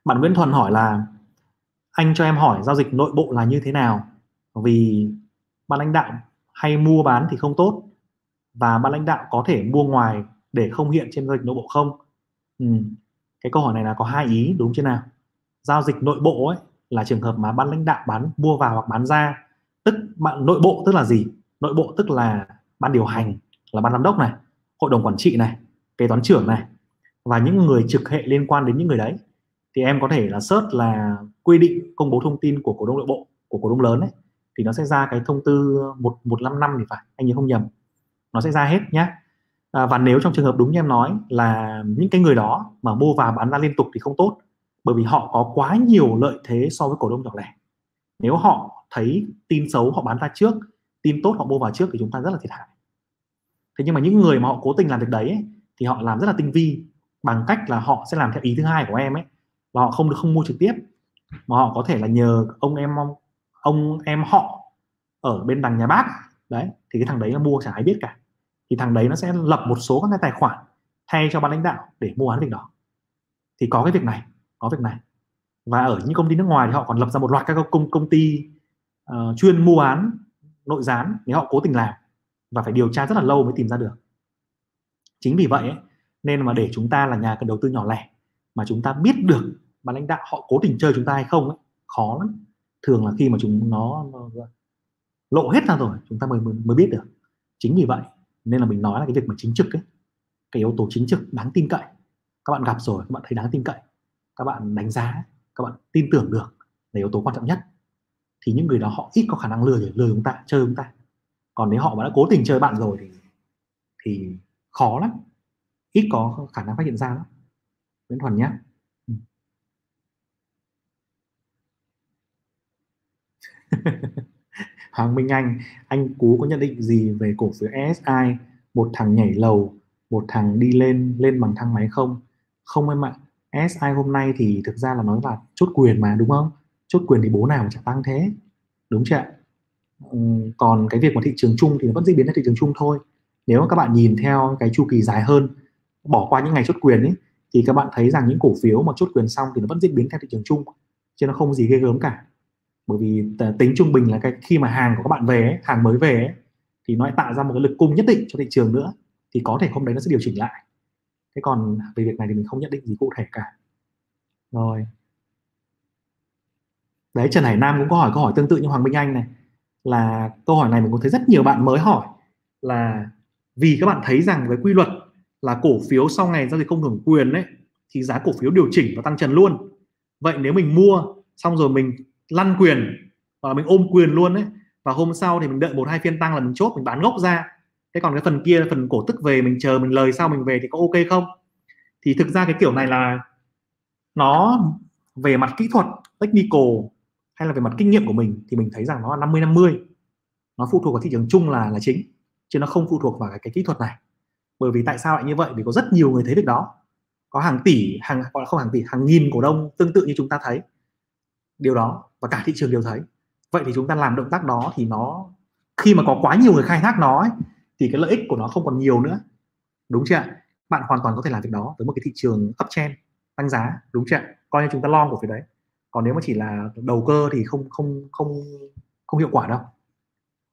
bạn Nguyễn Thuần hỏi là, anh cho em hỏi giao dịch nội bộ là như thế nào? Vì ban lãnh đạo hay mua bán thì không tốt và ban lãnh đạo có thể mua ngoài để không hiện trên giao dịch nội bộ không? Ừ. cái câu hỏi này là có hai ý, đúng chưa nào? Giao dịch nội bộ ấy là trường hợp mà ban lãnh đạo bán mua vào hoặc bán ra. Tức bạn nội bộ tức là gì? Nội bộ tức là ban điều hành, là ban giám đốc này, hội đồng quản trị này, kế toán trưởng này, và những người trực hệ liên quan đến những người đấy. Thì em có thể là search là quy định công bố thông tin của cổ đông nội bộ, của cổ đông lớn ấy, thì nó sẽ ra cái thông tư một một năm năm thì phải, anh nhớ không nhầm nó sẽ ra hết nhé à, và nếu trong trường hợp đúng như em nói là những cái người đó mà mua vào bán ra liên tục thì không tốt bởi vì họ có quá nhiều lợi thế so với cổ đông nhỏ lẻ. Nếu họ thấy tin xấu họ bán ra trước tin tốt họ mua vào trước thì chúng ta rất là thiệt hại. Thế nhưng mà những người mà họ cố tình làm việc đấy ấy, thì họ làm rất là tinh vi bằng cách là họ sẽ làm theo ý thứ hai của em ấy và họ không được không mua trực tiếp. Mà họ có thể là nhờ ông em ông em họ ở bên đằng nhà bác. Đấy thì cái thằng đấy là mua chẳng ai biết cả thì thằng đấy nó sẽ lập một số các cái tài khoản thay cho ban lãnh đạo để mua bán việc đó thì có cái việc này có việc này và ở những công ty nước ngoài thì họ còn lập ra một loạt các công công ty uh, chuyên mua bán nội gián nếu họ cố tình làm và phải điều tra rất là lâu mới tìm ra được chính vì vậy ấy, nên mà để chúng ta là nhà đầu tư nhỏ lẻ mà chúng ta biết được ban lãnh đạo họ cố tình chơi chúng ta hay không ấy, khó lắm thường là khi mà chúng nó, nó lộ hết ra rồi chúng ta mới, mới mới biết được chính vì vậy nên là mình nói là cái việc mà chính trực ấy, cái yếu tố chính trực đáng tin cậy. Các bạn gặp rồi, các bạn thấy đáng tin cậy. Các bạn đánh giá, các bạn tin tưởng được là yếu tố quan trọng nhất. Thì những người đó họ ít có khả năng lừa lừa chúng ta, chơi chúng ta. Còn nếu họ mà đã cố tình chơi bạn rồi thì thì khó lắm. Ít có khả năng phát hiện ra lắm. Nguyễn Thuần nhé. Ừ. Hoàng Minh Anh anh Cú có nhận định gì về cổ phiếu SI một thằng nhảy lầu, một thằng đi lên lên bằng thang máy không? Không em ạ SI hôm nay thì thực ra là nói là chốt quyền mà, đúng không? Chốt quyền thì bố nào mà chẳng tăng thế? Đúng chưa ạ? Ừ, còn cái việc của thị trường chung thì nó vẫn diễn biến theo thị trường chung thôi. Nếu mà các bạn nhìn theo cái chu kỳ dài hơn, bỏ qua những ngày chốt quyền ấy thì các bạn thấy rằng những cổ phiếu mà chốt quyền xong thì nó vẫn diễn biến theo thị trường chung, chứ nó không gì ghê gớm cả bởi vì tính trung bình là cái khi mà hàng của các bạn về ấy, hàng mới về ấy, thì nó lại tạo ra một cái lực cung nhất định cho thị trường nữa thì có thể hôm đấy nó sẽ điều chỉnh lại. Thế còn về việc này thì mình không nhận định gì cụ thể cả. Rồi. Đấy Trần Hải Nam cũng có hỏi câu hỏi tương tự như Hoàng Minh Anh này là câu hỏi này mình cũng thấy rất nhiều bạn mới hỏi là vì các bạn thấy rằng với quy luật là cổ phiếu sau ngày giao dịch không hưởng quyền đấy thì giá cổ phiếu điều chỉnh và tăng trần luôn. Vậy nếu mình mua xong rồi mình lăn quyền hoặc là mình ôm quyền luôn đấy và hôm sau thì mình đợi một hai phiên tăng là mình chốt mình bán gốc ra. Thế còn cái phần kia phần cổ tức về mình chờ mình lời sau mình về thì có ok không? Thì thực ra cái kiểu này là nó về mặt kỹ thuật technical hay là về mặt kinh nghiệm của mình thì mình thấy rằng nó là 50 50 nó phụ thuộc vào thị trường chung là là chính chứ nó không phụ thuộc vào cái, cái kỹ thuật này. Bởi vì tại sao lại như vậy? Vì có rất nhiều người thấy việc đó. Có hàng tỷ hàng gọi là không hàng tỷ hàng nghìn cổ đông tương tự như chúng ta thấy điều đó và cả thị trường đều thấy. Vậy thì chúng ta làm động tác đó thì nó khi mà có quá nhiều người khai thác nó ấy, thì cái lợi ích của nó không còn nhiều nữa. Đúng chưa bạn hoàn toàn có thể làm việc đó với một cái thị trường uptrend tăng giá. Đúng chưa coi như chúng ta long của phía đấy. Còn nếu mà chỉ là đầu cơ thì không không không không hiệu quả đâu.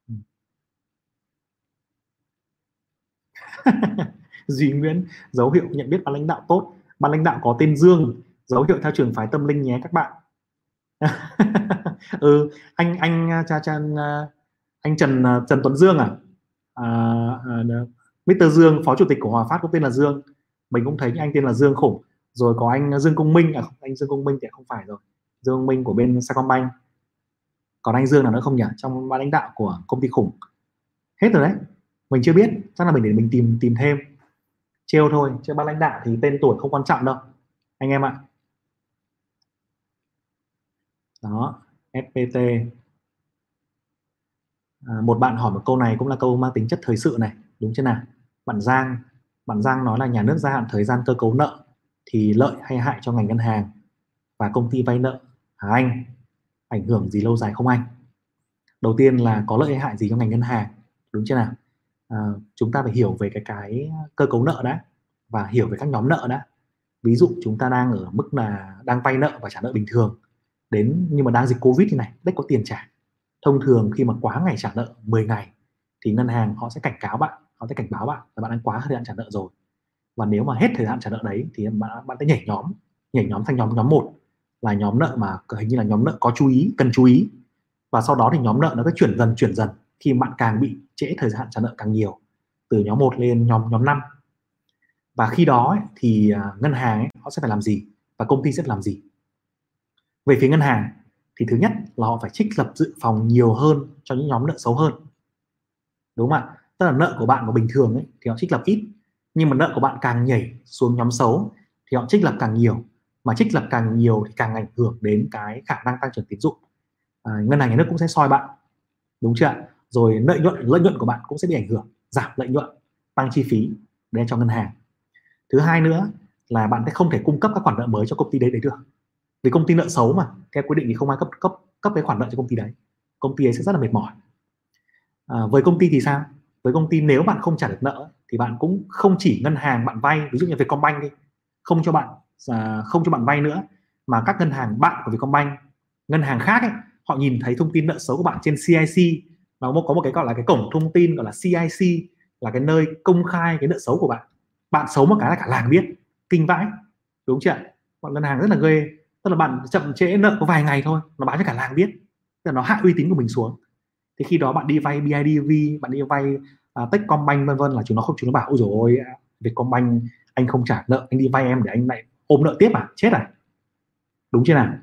Ừ. Duy Nguyễn dấu hiệu nhận biết ban lãnh đạo tốt. Ban lãnh đạo có tên Dương dấu hiệu theo trường phái tâm linh nhé các bạn. ừ anh anh à, cha cha anh à, Trần à, Trần Tuấn Dương à, à, à Mr Dương phó chủ tịch của Hòa Phát cũng tên là Dương. Mình cũng thấy anh tên là Dương khủng. Rồi có anh Dương Công Minh. À anh Dương Công Minh thì không phải rồi. Dương Công Minh của bên Sacombank. Còn anh Dương nào nữa không nhỉ? Trong ban lãnh đạo của công ty khủng. Hết rồi đấy. Mình chưa biết. Chắc là mình để mình tìm tìm thêm. Trêu thôi. Chứ ban lãnh đạo thì tên tuổi không quan trọng đâu. Anh em ạ đó FPT à, một bạn hỏi một câu này cũng là câu mang tính chất thời sự này đúng chưa nào? Bạn Giang bạn Giang nói là nhà nước gia hạn thời gian cơ cấu nợ thì lợi hay hại cho ngành ngân hàng và công ty vay nợ hả anh? Ảnh hưởng gì lâu dài không anh? Đầu tiên là có lợi hay hại gì cho ngành ngân hàng đúng chưa nào? À, chúng ta phải hiểu về cái cái cơ cấu nợ đã và hiểu về các nhóm nợ đã. Ví dụ chúng ta đang ở mức là đang vay nợ và trả nợ bình thường đến nhưng mà đang dịch covid như này đếch có tiền trả. Thông thường khi mà quá ngày trả nợ 10 ngày thì ngân hàng họ sẽ cảnh cáo bạn họ sẽ cảnh báo bạn là bạn đang quá thời hạn trả nợ rồi. Và nếu mà hết thời hạn trả nợ đấy thì bạn bạn sẽ nhảy nhóm nhảy nhóm thành nhóm nhóm một là nhóm nợ mà hình như là nhóm nợ có chú ý cần chú ý. Và sau đó thì nhóm nợ nó cứ chuyển dần chuyển dần khi bạn càng bị trễ thời hạn trả nợ càng nhiều từ nhóm 1 lên nhóm nhóm 5 và khi đó ấy, thì à, ngân hàng ấy, họ sẽ phải làm gì và công ty sẽ làm gì? Về phía ngân hàng thì thứ nhất là họ phải trích lập dự phòng nhiều hơn cho những nhóm nợ xấu hơn. Đúng không ạ? Tức là nợ của bạn của bình thường ấy, thì họ trích lập ít nhưng mà nợ của bạn càng nhảy xuống nhóm xấu thì họ trích lập càng nhiều mà trích lập càng nhiều thì càng ảnh hưởng đến cái khả năng tăng trưởng tín dụng. À, ngân hàng nhà nước cũng sẽ soi bạn đúng chưa rồi lợi nhuận lợi nhuận của bạn cũng sẽ bị ảnh hưởng giảm lợi nhuận tăng chi phí để cho ngân hàng. Thứ hai nữa là bạn sẽ không thể cung cấp các khoản nợ mới cho công ty đấy đấy được vì công ty nợ xấu mà theo quy định thì không ai cấp cấp cấp cái khoản nợ cho công ty đấy. Công ty ấy sẽ rất là mệt mỏi. À, với công ty thì sao? Với công ty nếu bạn không trả được nợ thì bạn cũng không chỉ ngân hàng bạn vay ví dụ như Vietcombank đi không cho bạn à, không cho bạn vay nữa mà các ngân hàng bạn của Vietcombank ngân hàng khác ấy, họ nhìn thấy thông tin nợ xấu của bạn trên CIC nó có một cái gọi là cái cổng thông tin gọi là CIC là cái nơi công khai cái nợ xấu của bạn. Bạn xấu một cái là cả làng biết kinh vãi đúng chưa bọn ngân hàng rất là ghê tức là bạn chậm trễ nợ có vài ngày thôi nó báo cho cả làng biết. Tức là nó hạ uy tín của mình xuống. Thì khi đó bạn đi vay BIDV bạn đi vay uh, Techcombank vân vân là chúng nó không chúng nó bảo ôi rồi à, Vietcombank anh không trả nợ anh đi vay em để anh lại ôm nợ tiếp à? Chết à? Đúng chưa nào?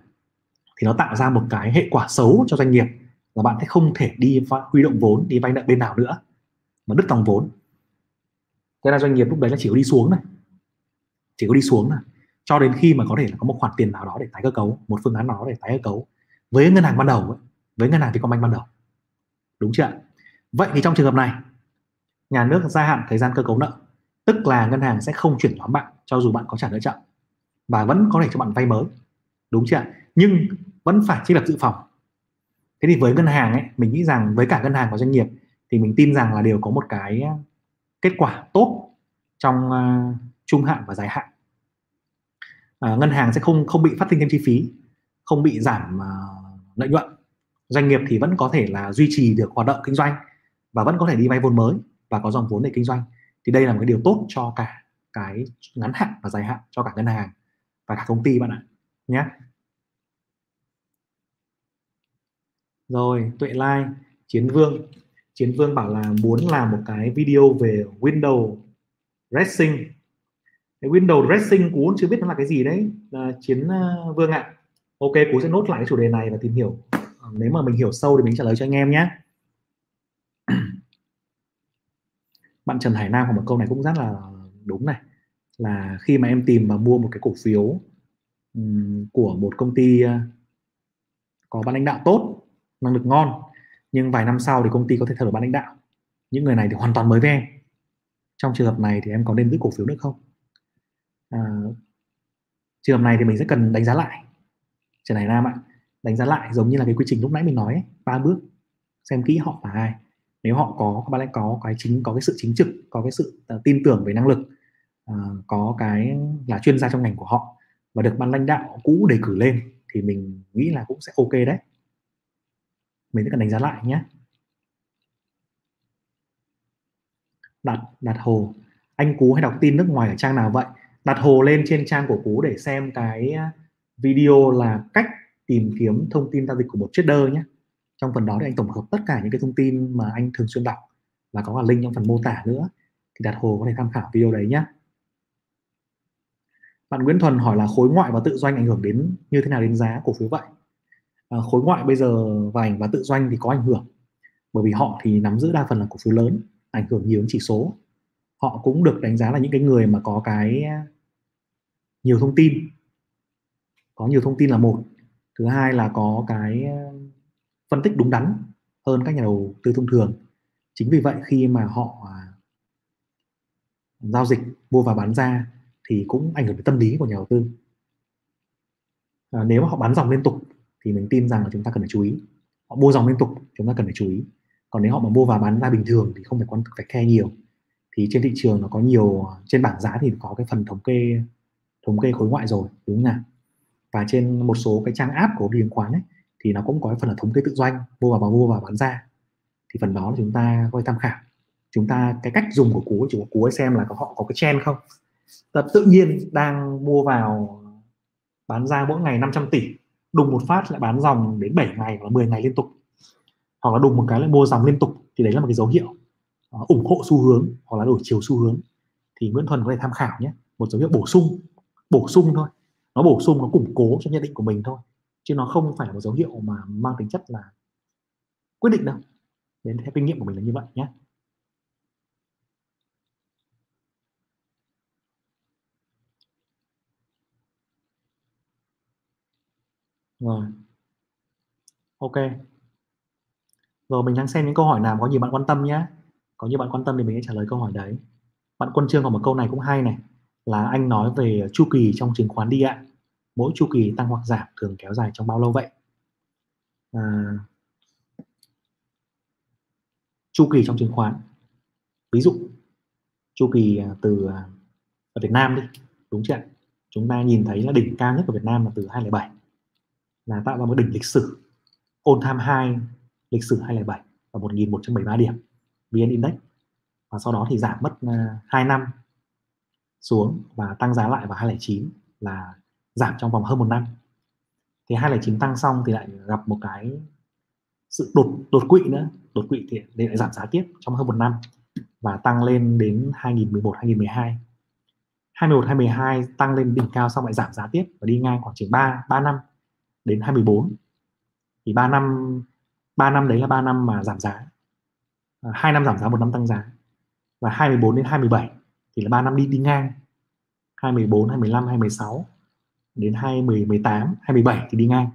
Thì nó tạo ra một cái hệ quả xấu cho doanh nghiệp là bạn sẽ không thể đi huy động vốn đi vay nợ bên nào nữa mà đứt dòng vốn. Thế là doanh nghiệp lúc đấy là chỉ có đi xuống này chỉ có đi xuống này cho đến khi mà có thể là có một khoản tiền nào đó để tái cơ cấu một phương án nào đó để tái cơ cấu với ngân hàng ban đầu ấy, với ngân hàng Vietcombank ban đầu. Đúng chưa vậy thì trong trường hợp này nhà nước gia hạn thời gian cơ cấu nợ tức là ngân hàng sẽ không chuyển nhóm bạn cho dù bạn có trả nợ chậm và vẫn có thể cho bạn vay mới. Đúng chưa nhưng vẫn phải trích lập dự phòng. Thế thì với ngân hàng ấy mình nghĩ rằng với cả ngân hàng và doanh nghiệp thì mình tin rằng là đều có một cái ờ, kết quả tốt trong uh, trung hạn và dài hạn uh, ngân hàng sẽ không không bị phát sinh thêm chi phí không bị giảm uh, lợi nhuận. Doanh nghiệp thì vẫn có thể là duy trì được hoạt động kinh doanh và vẫn có thể đi vay vốn mới và có dòng vốn để kinh doanh. Thì đây là một cái điều tốt cho cả cái ngắn hạn và dài hạn cho cả ngân hàng và cả công ty bạn ạ nhé. Rồi tuệ lai chiến vương. Chiến vương bảo là muốn làm một cái video về window dressing cái window dressing cú chưa biết nó là cái gì đấy. Là chiến ờ, vương ạ. Ok cú sẽ nốt lại cái chủ đề này và tìm hiểu. Ờ, nếu mà mình hiểu sâu thì mình trả lời cho anh em nhé. Bạn Trần Hải Nam có một câu này cũng rất là đúng này. Là khi mà em tìm và mua một cái cổ phiếu um, của một công ty uh, có ban lãnh đạo tốt năng lực ngon nhưng vài năm sau thì công ty có thể thay đổi ban lãnh đạo những người này thì hoàn toàn mới với em. Trong trường hợp này thì em có nên giữ cổ phiếu nữa không? À, trường hợp này thì mình sẽ cần đánh giá lại. Trở này Nam ạ đánh giá lại giống như là cái quy trình lúc nãy mình nói ba bước xem kỹ họ là ai. Nếu họ có các bạn có cái chính có cái sự chính trực có cái sự uh, tin tưởng về năng lực uh, có cái là chuyên gia trong ngành của họ và được ban lãnh đạo cũ đề cử lên thì mình nghĩ là cũng sẽ ok đấy. Mình sẽ cần đánh giá lại nhé. Đặt đặt hồ anh cú hay đọc tin nước ngoài ở trang nào vậy? Đặt hồ lên trên trang của cú để xem cái à, video là cách tìm kiếm thông tin giao dịch của một trader nhé. Trong phần đó thì anh tổng hợp tất cả những cái thông tin mà anh thường xuyên đọc và có cả link trong phần mô tả nữa. Thì đặt hồ có thể tham khảo video đấy nhé. Bạn Nguyễn Thuần hỏi là khối ngoại và tự doanh ảnh hưởng đến như thế nào đến giá cổ phiếu vậy? À, khối ngoại bây giờ và ảnh và tự doanh thì có ảnh hưởng bởi vì họ thì nắm giữ đa phần là cổ phiếu lớn ảnh hưởng nhiều đến chỉ số họ cũng được đánh giá là những cái người mà có cái nhiều thông tin. Có nhiều thông tin là một. Thứ hai là có cái phân tích đúng đắn hơn các nhà đầu tư thông thường. Chính vì vậy khi mà họ à, giao dịch mua và bán ra thì cũng ảnh hưởng đến tâm lý của nhà đầu tư. À, nếu mà họ bán dòng liên tục thì mình tin rằng là chúng ta cần phải chú ý. Họ mua dòng liên tục chúng ta cần phải chú ý. Còn nếu họ mà mua và bán ra bình thường thì không phải quan phải khe nhiều thì trên thị trường nó có nhiều, trên bảng giá thì có cái phần thống kê thống kê khối ngoại rồi, đúng không nào? Và trên một số cái trang app của chứng khoán ấy, thì nó cũng có phần là thống kê tự doanh, mua vào và mua vào bán ra. Thì phần đó chúng ta có thể tham khảo. Chúng ta, cái cách dùng của cú chỉ của cú ấy xem là có họ có cái trend không? Tập tự nhiên đang mua vào bán ra mỗi ngày 500 tỷ, đùng một phát lại bán dòng đến 7 ngày hoặc là 10 ngày liên tục. Hoặc là đùng một cái lại mua dòng liên tục, thì đấy là một cái dấu hiệu. Ờ, ủng hộ xu hướng hoặc là đổi chiều xu hướng thì Nguyễn Thuần có thể tham khảo nhé. Một dấu hiệu bổ sung bổ sung thôi. Nó bổ sung, nó củng cố cho nhận định của mình thôi, chứ nó không phải là một dấu hiệu mà mang tính chất là quyết định đâu. Đến theo kinh nghiệm của mình là như vậy nhé. Rồi. Ok. Rồi mình đang xem những câu hỏi nào có nhiều bạn quan tâm nhé có nhiều bạn quan tâm thì mình sẽ trả lời câu hỏi đấy. Bạn quân trương có một câu này cũng hay này là anh nói về chu kỳ trong chứng khoán đi ạ. Mỗi chu kỳ tăng hoặc giảm thường kéo dài trong bao lâu vậy? À, chu kỳ trong chứng khoán. Ví dụ chu kỳ à, từ à, ở Việt Nam đi đúng chưa chúng ta nhìn thấy là đỉnh cao nhất của Việt Nam là từ 2007 là tạo ra một đỉnh lịch sử all time high lịch sử 2007 và 1173 điểm. VN Index. Và sau đó thì giảm mất à, 2 năm xuống và tăng giá lại vào 2009 là giảm trong vòng hơn một năm. Thì 2009 tăng xong thì lại gặp một cái sự đột đột quỵ nữa. Đột quỵ thì lại giảm giá tiếp trong hơn một năm và tăng lên đến 2011 2012 21 2012 tăng lên đỉnh cao xong lại giảm giá tiếp và đi ngang khoảng chừng 3 3 năm đến 2014 thì 3 năm 3 năm đấy là 3 năm mà giảm giá. Ờ, à, 2 năm giảm giá một năm tăng giá. Và 24 đến 27 thì là 3 năm đi đi ngang. 2014 2015 2016 đến 2018 2017 thì đi ngang.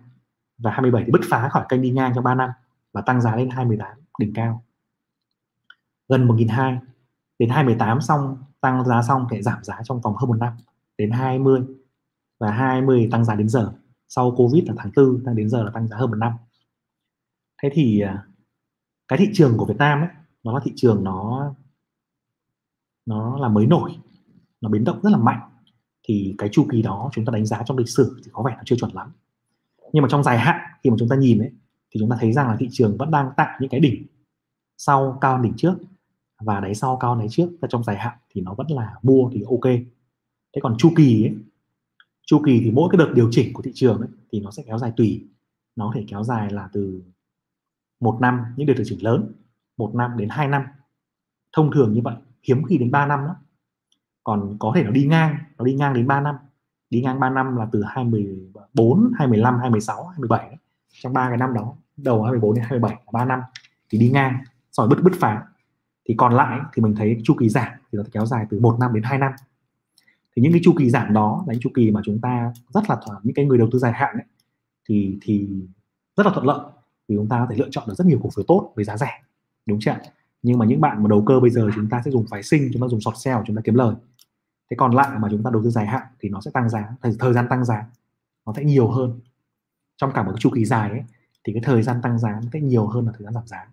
Và 27 thì bứt phá khỏi kênh đi ngang trong 3 năm và tăng giá lên 2018 đỉnh cao. Gần 1.200 đến 2018 xong tăng giá xong thì giảm giá trong vòng hơn một năm đến 20 và 20 tăng giá đến giờ. Sau Covid là tháng 4 tăng đến giờ là tăng giá hơn một năm. Thế thì à, cái thị trường của Việt Nam ấy nó là thị trường nó nó là mới nổi nó biến động rất là mạnh. Thì cái chu kỳ đó chúng ta đánh giá trong lịch sử thì có vẻ nó chưa chuẩn lắm. Nhưng mà trong dài hạn khi mà chúng ta nhìn ấy thì chúng ta thấy rằng là thị trường vẫn đang tạo những cái đỉnh sau cao đỉnh trước. Và đáy sau cao đáy trước và trong dài hạn thì nó vẫn là mua thì ok. Thế còn chu kỳ ấy chu kỳ thì mỗi cái đợt điều chỉnh của thị trường ấy, thì nó sẽ kéo dài tùy. Nó có thể kéo dài là từ một năm những đợt điều chỉnh lớn. 1 năm đến 2 năm. Thông thường như vậy hiếm khi đến 3 năm đó còn có thể nó đi ngang nó đi ngang đến 3 năm. Đi ngang 3 năm là từ 24 25 26 27 đấy. trong ba cái năm đó đầu 24 đến 27 là 3 năm thì đi ngang rồi bứt bứt phá. Thì còn lại thì mình thấy chu kỳ giảm thì nó kéo dài từ 1 năm đến 2 năm. Thì những cái chu kỳ giảm đó là những chu kỳ mà chúng ta rất là thoải những cái người đầu tư dài hạn ấy, thì thì rất là thuận lợi. Vì chúng ta có thể lựa chọn được rất nhiều cổ phiếu tốt với giá rẻ đúng chưa nhưng mà những bạn mà đầu cơ bây giờ chúng ta sẽ dùng phái sinh chúng ta dùng short sell chúng ta kiếm lời. Thế còn lại mà chúng ta đầu tư dài hạn thì nó sẽ tăng giá thời, thời gian tăng giá nó sẽ nhiều hơn. Trong cả một cái chu kỳ dài ấy thì cái thời gian tăng giá nó sẽ nhiều hơn là thời gian giảm giá.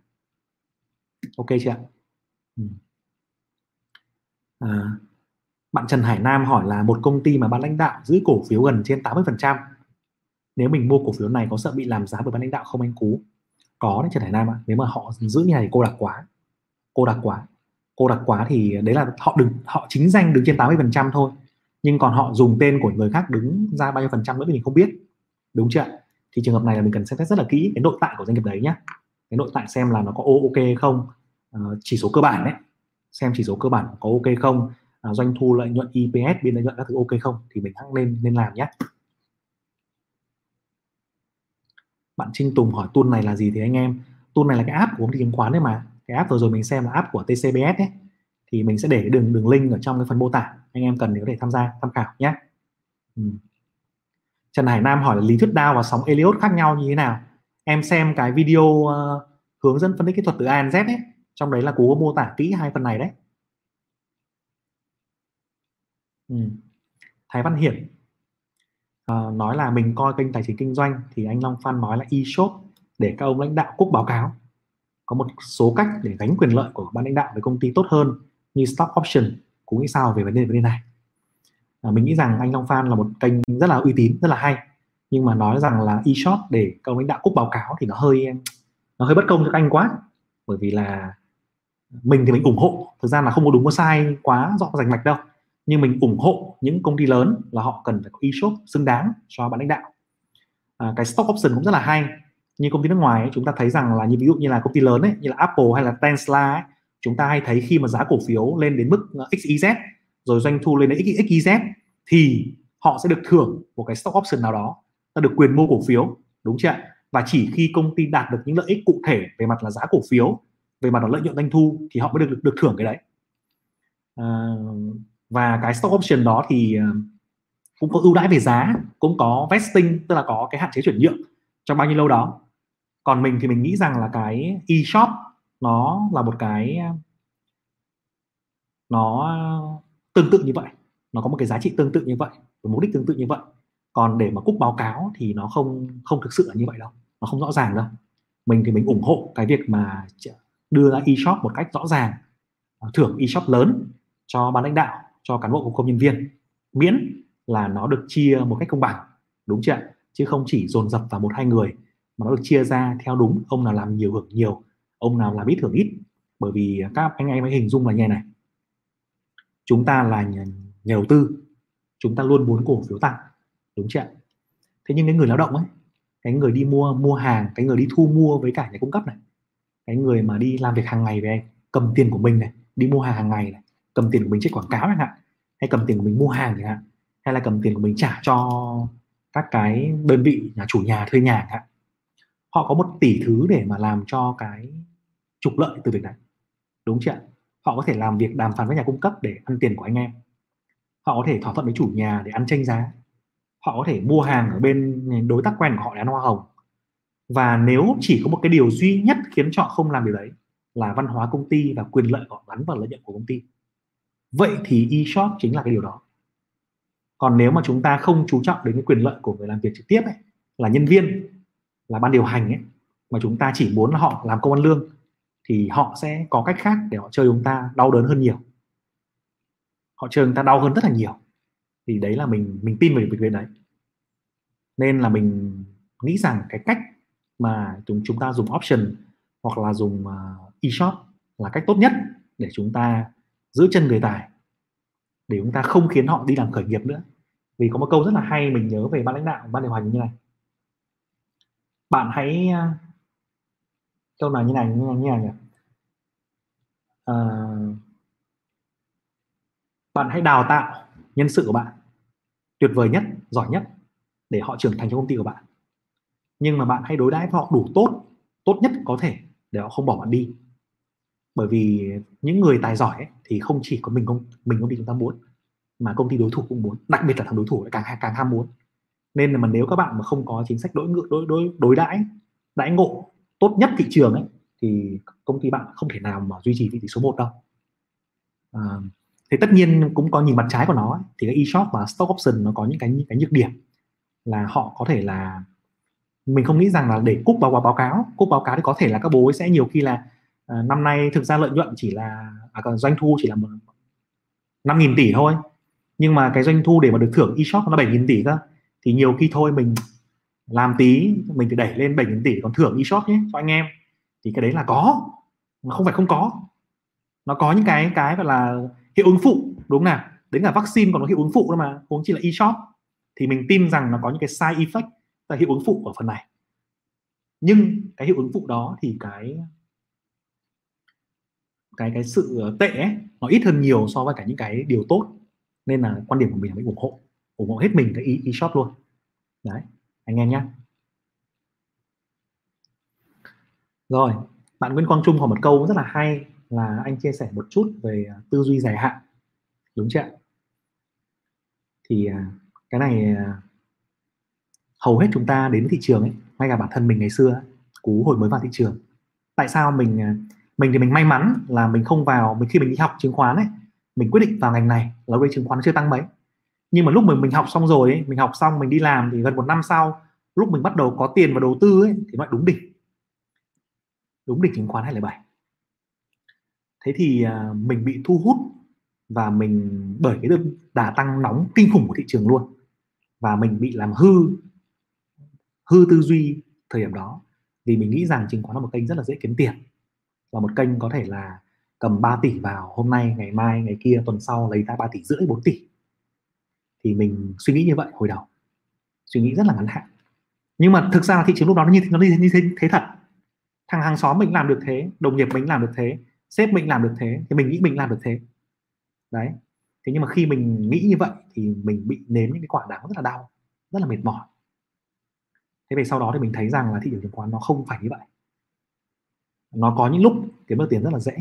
Ok chưa ạ? Ừ. à, bạn Trần Hải Nam hỏi là một công ty mà ban lãnh đạo giữ cổ phiếu gần trên 80% nếu mình mua cổ phiếu này có sợ bị làm giá bởi ban lãnh đạo không anh Cú? Có đấy Trần Hải Nam ạ. Nếu mà họ giữ như này cô đặc quá. Cô đặc quá. Cô đặc quá thì đấy là họ đứng họ chính danh đứng trên 80% thôi. Nhưng còn họ dùng tên của người khác đứng ra bao nhiêu phần trăm nữa thì mình không biết. Đúng chưa thì trường hợp này là mình cần xem xét rất là kỹ cái nội tại của doanh nghiệp đấy nhé cái nội tại xem là nó có ok không? À, chỉ số cơ bản đấy. Xem chỉ số cơ bản có ok không? À, doanh thu lợi nhuận EPS biên lợi nhuận các thứ ok không? Thì mình hãng nên nên làm nhé bạn Trinh Tùng hỏi tool này là gì thì anh em? Tool này là cái app của công ty chứng khoán đấy mà. Cái app vừa rồi mình xem là app của TCBS ấy thì mình sẽ để đường đường link ở trong cái phần mô tả. Anh em cần thì có thể tham gia tham khảo nhé. Ừ. Trần Hải Nam hỏi là lý thuyết Dow và sóng Elliott khác nhau như thế nào? Em xem cái video uh, hướng dẫn phân tích kỹ thuật từ A đến Z ấy trong đấy là cố mô tả kỹ hai phần này đấy. Ừ. Thái Văn Hiển uh, nói là mình coi kênh tài chính kinh doanh thì anh Long Phan nói là e-shop để các ông lãnh đạo cúc báo cáo. Có một số cách để gánh quyền lợi của ban lãnh đạo với công ty tốt hơn như stock option cũng nghĩ sao về vấn đề vấn đề này? À, mình nghĩ rằng anh Long Phan là một kênh rất là uy tín rất là hay nhưng mà nói rằng là e-shop để các ông lãnh đạo cúc báo cáo thì nó hơi nó hơi bất công cho anh quá. Bởi vì là mình thì mình ủng hộ thực ra là không có đúng có sai quá rõ rành mạch đâu nhưng mình ủng hộ những công ty lớn là họ cần phải có e-shop xứng đáng cho bạn lãnh đạo. À, cái stock option cũng rất là hay. Như công ty nước ngoài ấy, chúng ta thấy rằng là như ví dụ như là công ty lớn ấy như là Apple hay là Tesla ấy, chúng ta hay thấy khi mà giá cổ phiếu lên đến mức ờ, XYZ rồi doanh thu lên đến XYZ thì họ sẽ được thưởng một cái stock option nào đó. Ta được quyền mua cổ phiếu đúng chưa và chỉ khi công ty đạt được những lợi ích cụ thể về mặt là giá cổ phiếu về mặt là lợi nhuận doanh thu thì họ mới được được, được thưởng cái đấy. À, và cái stock option đó thì ờ, cũng có ưu đãi về giá, cũng có vesting, tức là có cái hạn chế chuyển nhượng trong bao nhiêu lâu đó. Còn mình thì mình nghĩ rằng là cái e-shop nó là một cái ờ, nó tương tự như vậy. Nó có một cái giá trị tương tự như vậy, một mục đích tương tự như vậy. Còn để mà cúc báo cáo thì nó không không thực sự là như vậy đâu. Nó không rõ ràng đâu. Mình thì mình ủng hộ cái việc mà đưa ra e-shop một cách rõ ràng. Thưởng e-shop lớn cho ban lãnh đạo cho cán bộ công nhân viên miễn là nó được chia một cách công bằng đúng chưa chứ không chỉ dồn dập vào một hai người mà nó được chia ra theo đúng ông nào làm nhiều hưởng nhiều ông nào làm ít hưởng ít. Bởi vì các anh em hãy hình dung là như này. Chúng ta là nhà, nhà đầu tư chúng ta luôn muốn cổ phiếu tăng đúng chưa thế nhưng cái người lao động ấy cái người đi mua mua hàng cái người đi thu mua với cả nhà cung cấp này cái người mà đi làm việc hàng ngày với anh cầm tiền của mình này đi mua hàng hàng ngày này cầm tiền của mình chết quảng cáo chẳng hạn, hay cầm tiền của mình mua hàng chẳng hạn, hay là cầm tiền của mình trả cho các cái đơn vị nhà chủ nhà, thuê nhà chẳng hạn. Họ có một tỷ thứ để mà làm cho cái trục lợi từ việc này, đúng chưa họ có thể làm việc đàm phán với nhà cung cấp để ăn tiền của anh em. Họ có thể thỏa thuận với chủ nhà để ăn tranh giá. Họ có thể mua hàng ở bên đối tác quen của họ để ăn hoa hồng. Và nếu chỉ có một cái điều duy nhất khiến cho họ không làm điều đấy là văn hóa công ty và quyền lợi của họ gắn vào lợi nhuận của công ty vậy thì e-shop chính là cái điều đó. Còn nếu mà chúng ta không chú trọng đến cái quyền lợi của người làm việc trực tiếp ấy, là nhân viên là ban điều hành ấy mà chúng ta chỉ muốn họ làm công ăn lương thì họ sẽ có cách khác để họ chơi chúng ta đau đớn hơn nhiều. Họ chơi chúng ta đau hơn rất là nhiều. Thì đấy là mình mình tin về việc đấy. Nên là mình nghĩ rằng cái cách mà chúng chúng ta dùng option hoặc là dùng uh, e-shop là cách tốt nhất để chúng ta giữ chân người tài để chúng ta không khiến họ đi làm khởi nghiệp nữa. Vì có một câu rất là hay mình nhớ về ban lãnh đạo ban điều hành như này. Bạn hãy à, câu nào như này như này như này nhỉ? À, bạn hãy đào tạo nhân sự của bạn tuyệt vời nhất giỏi nhất để họ trưởng thành trong công ty của bạn. Nhưng mà bạn hãy đối đãi với họ đủ tốt tốt nhất có thể để họ không bỏ bạn đi bởi vì những người tài giỏi ấy, thì không chỉ có mình công mình công ty chúng ta muốn mà công ty đối thủ cũng muốn đặc biệt là thằng đối thủ lại càng càng ham muốn nên là mà nếu các bạn mà không có chính sách đối ngự đối đối đối đãi đãi ngộ tốt nhất thị trường ấy thì công ty bạn không thể nào mà duy trì vị trí số 1 đâu à, thì tất nhiên cũng có nhìn mặt trái của nó ấy. thì cái e-shop và stock option nó có những cái những cái nhược điểm là họ có thể là mình không nghĩ rằng là để cúc báo báo cáo cúc báo cáo thì có thể là các bố ấy sẽ nhiều khi là à, năm nay thực ra lợi nhuận chỉ là à, còn doanh thu chỉ là một năm nghìn tỷ thôi. Nhưng mà cái doanh thu để mà được thưởng e-shop nó bảy nghìn tỷ cơ. Thì nhiều khi thôi mình làm tí mình thì đẩy lên bảy nghìn tỷ còn thưởng e-shop nhé cho anh em. Thì cái đấy là có mà không phải không có. Nó có những cái cái gọi là hiệu ứng phụ đúng nào? Đến cả vaccine còn có hiệu ứng phụ đâu mà huống chỉ là e-shop. Thì mình tin rằng nó có những cái side effect là hiệu ứng phụ ở phần này. Nhưng cái hiệu ứng phụ đó thì cái cái cái sự ờ, tệ ấy, nó ít hơn nhiều so với cả những cái điều tốt. Nên là quan điểm của mình là mình ủng hộ ủng hộ hết mình cái e, e-shop luôn. Đấy anh em nhé rồi bạn Nguyễn Quang Trung có một câu rất là hay là anh chia sẻ một chút về à, tư duy dài hạn đúng chưa thì à, cái này à, hầu hết chúng ta đến thị trường ấy ngay cả bản thân mình ngày xưa cú hồi mới vào thị trường. Tại sao mình mình thì mình may mắn là mình không vào mình khi mình đi học chứng khoán ấy mình quyết định vào ngành này là lúc chứng khoán chưa tăng mấy. Nhưng mà lúc mình mình học xong rồi ấy, mình học xong mình đi làm thì gần một năm sau lúc mình bắt đầu có tiền và đầu tư ấy, thì nó lại đúng đỉnh. Đúng đỉnh chứng khoán 207 thế thì uh, mình bị thu hút và mình bởi cái đợt đà tăng nóng kinh khủng của thị trường luôn. Và mình bị làm hư hư tư duy thời điểm đó. Vì mình nghĩ rằng chứng khoán là một kênh rất là dễ kiếm tiền và một kênh có thể là cầm 3 tỷ vào hôm nay ngày mai ngày kia tuần sau lấy ra 3 tỷ rưỡi 4 tỷ. Thì mình suy nghĩ như vậy hồi đầu. Suy nghĩ rất là ngắn hạn. Nhưng mà thực ra thị trường lúc đó nó như nó như, thế như thế, thế thật. Thằng hàng xóm mình làm được thế đồng nghiệp mình làm được thế sếp mình làm được thế thì mình nghĩ mình làm được thế. Đấy. Thế nhưng mà khi mình nghĩ như vậy thì mình bị nếm những cái quả đắng rất là đau rất là mệt mỏi. Thế về sau đó thì mình thấy rằng là thị trường chứng khoán nó không phải như vậy nó có những lúc kiếm được tiền rất là dễ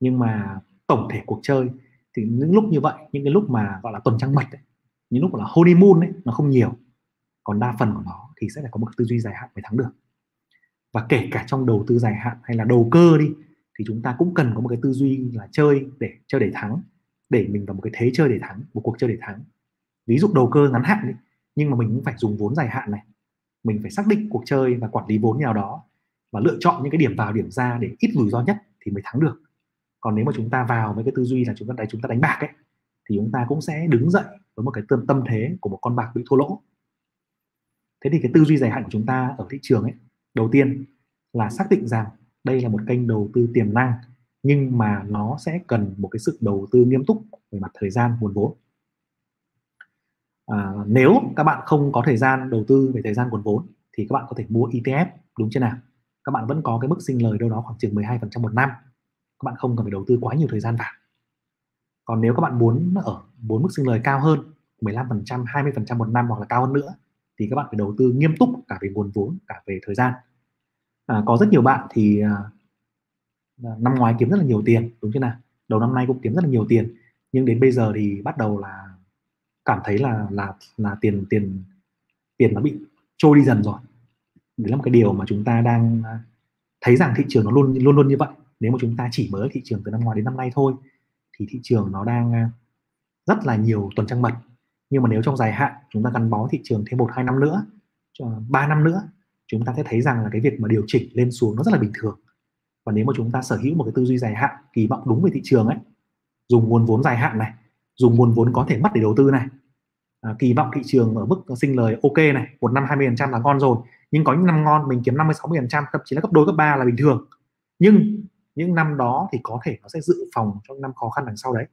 nhưng mà tổng thể cuộc chơi thì những lúc như vậy những cái lúc mà gọi là tuần trăng mật ấy, những lúc gọi là honeymoon ấy nó không nhiều. Còn đa phần của nó thì sẽ phải có một tư duy dài hạn mới thắng được. Và kể cả trong đầu tư dài hạn hay là đầu cơ đi thì chúng ta cũng cần có một cái tư duy là chơi để chơi để thắng để mình vào một cái thế chơi để thắng một cuộc chơi để thắng. Ví dụ đầu cơ ngắn hạn đi nhưng mà mình cũng phải dùng vốn dài hạn này. Mình phải xác định cuộc chơi và quản lý vốn nào đó và lựa chọn những cái điểm vào điểm ra để ít rủi ro nhất thì mới thắng được. Còn nếu mà chúng ta vào với cái tư duy là chúng ta đánh chúng ta đánh bạc ấy thì chúng ta cũng sẽ đứng dậy với một cái tâm tâm thế của một con bạc bị thua lỗ. Thế thì cái tư duy dài hạn của chúng ta ở thị trường ấy đầu tiên là xác định rằng đây là một kênh đầu tư tiềm năng nhưng mà nó sẽ cần một cái sự đầu tư nghiêm túc về mặt thời gian nguồn vốn. À, nếu các bạn không có thời gian đầu tư về thời gian nguồn vốn thì các bạn có thể mua ETF đúng chưa nào? Các bạn vẫn có cái mức sinh lời đâu đó khoảng chừng 12% một năm. Các bạn không cần phải đầu tư quá nhiều thời gian vào. Còn nếu các bạn muốn ở bốn mức sinh lời cao hơn 15% 20% một năm hoặc là cao hơn nữa thì các bạn phải đầu tư nghiêm túc cả về nguồn vốn cả về thời gian. À, có rất nhiều bạn thì à, năm ngoái kiếm rất là nhiều tiền đúng chưa nào? Đầu năm nay cũng kiếm rất là nhiều tiền nhưng đến bây giờ thì bắt đầu là cảm thấy là là là tiền tiền tiền nó bị trôi đi dần rồi đấy là một cái điều mà chúng ta đang à, thấy rằng thị trường nó luôn luôn luôn như vậy. Nếu mà chúng ta chỉ mới thị trường từ năm ngoái đến năm nay thôi, thì thị trường nó đang à, rất là nhiều tuần trăng mật. Nhưng mà nếu trong dài hạn chúng ta gắn bó thị trường thêm một, hai năm nữa ba năm nữa, chúng ta sẽ thấy rằng là cái việc mà điều chỉnh lên xuống nó rất là bình thường. Và nếu mà chúng ta sở hữu một cái tư duy dài hạn, kỳ vọng đúng về thị trường ấy, dùng nguồn vốn dài hạn này, dùng nguồn vốn có thể mất để đầu tư này à, kỳ vọng thị trường ở mức sinh lời ok này một năm 20 phần trăm là ngon rồi. Nhưng có những năm ngon mình kiếm 50 60 phần trăm thậm chí là gấp đôi gấp ba là bình thường. Nhưng những năm đó thì có thể nó sẽ dự phòng cho năm khó khăn đằng sau đấy.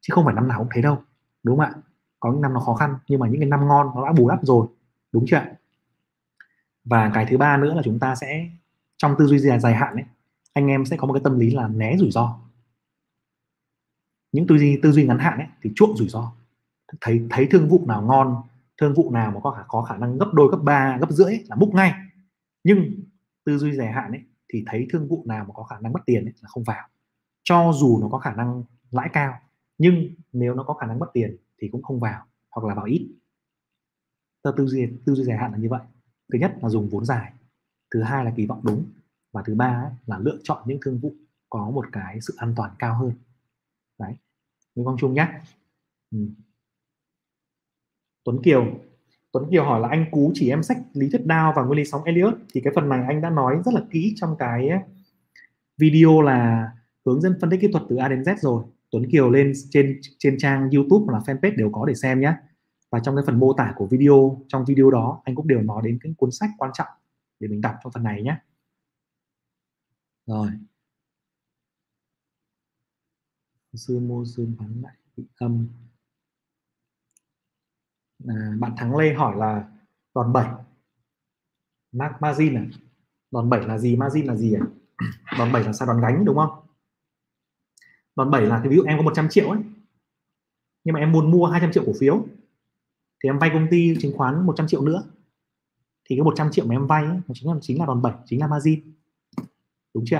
Chứ không phải năm nào cũng thế đâu đúng không ạ? Có những năm nó khó khăn nhưng mà những cái năm ngon nó đã bù đắp rồi đúng chưa và cái thứ ba nữa là chúng ta sẽ trong tư duy dài, dài hạn ấy anh em sẽ có một cái tâm lý là né rủi ro. Những tư duy tư duy ngắn hạn ấy thì chuộng rủi ro thấy thấy thương vụ nào ngon thương vụ nào mà có khả có khả năng gấp đôi gấp ba gấp rưỡi là múc ngay. Nhưng tư duy dài hạn ấy thì thấy thương vụ nào mà có khả năng mất tiền ấy, là không vào. Cho dù nó có khả năng lãi cao nhưng nếu nó có khả năng mất tiền thì cũng không vào hoặc là vào ít. Tư duy tư duy dài hạn là như vậy. Thứ nhất là dùng vốn dài thứ hai là kỳ vọng đúng và thứ ba là lựa chọn những thương vụ có một cái sự an toàn cao hơn. Đấy Nguyễn Quang Trung nhé ừ. Tuấn Kiều. Tuấn Kiều hỏi là anh Cú chỉ em sách lý thuyết Dow và nguyên lý sóng Elliot. Thì cái phần này anh đã nói rất là kỹ trong cái ờ, video là hướng dẫn phân tích kỹ thuật từ A đến Z rồi. Tuấn Kiều lên trên trên trang YouTube hoặc là fanpage đều có để xem nhé và trong cái phần mô tả của video, trong video đó, anh cũng đều nói đến cái cuốn sách quan trọng để mình đọc trong phần này nhé rồi. Sư mô dương bán lại bị âm à, bạn thắng lê hỏi là đòn bẩy margin à? Đòn bẩy là gì? Margin là gì à? Đòn bẩy là sao đòn gánh đúng không? Đòn bẩy là ví dụ em có 100 triệu ấy nhưng mà em muốn mua 200 triệu cổ phiếu thì em vay công ty chứng khoán 100 triệu nữa thì cái 100 triệu mà em vay ấy, chính là chính là đòn bẩy chính là margin. Đúng chưa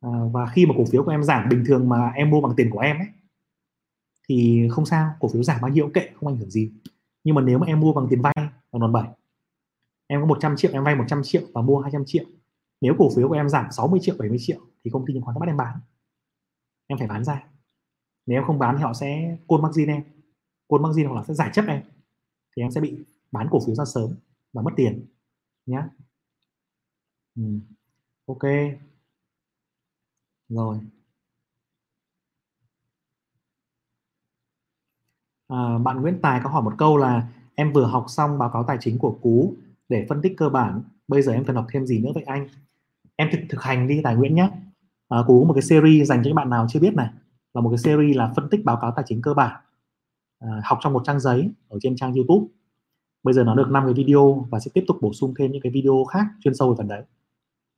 à, và khi mà cổ phiếu của em giảm bình thường mà em mua bằng tiền của em ấy thì không sao cổ phiếu giảm bao nhiêu kệ không ảnh hưởng gì nhưng mà nếu mà em mua bằng tiền vay, bằng đòn bẩy, em có 100 triệu, em vay 100 triệu và mua 200 triệu. Nếu cổ phiếu của em giảm 60 triệu 70 triệu thì công ty chứng khoán nó bắt em bán. Em phải bán ra. Nếu em không bán thì họ sẽ côn margin em. Côn margin hoặc là sẽ giải chấp em. Thì em sẽ bị bán cổ phiếu ra sớm và mất tiền. Nhá. Ừ. ok. Rồi. À, bạn Nguyễn Tài có hỏi một câu là em vừa học xong báo cáo tài chính của Cú để phân tích cơ bản bây giờ em cần học thêm gì nữa vậy anh? Em thực thực hành đi Tài Nguyễn nhé à, ờ, Cú có một cái series dành cho các bạn nào chưa biết này. Là một cái series là phân tích báo cáo tài chính cơ bản. À, học trong một trang giấy ở trên trang YouTube. Bây giờ nó được 5 cái video và sẽ tiếp tục bổ sung thêm những cái video khác chuyên sâu về phần đấy.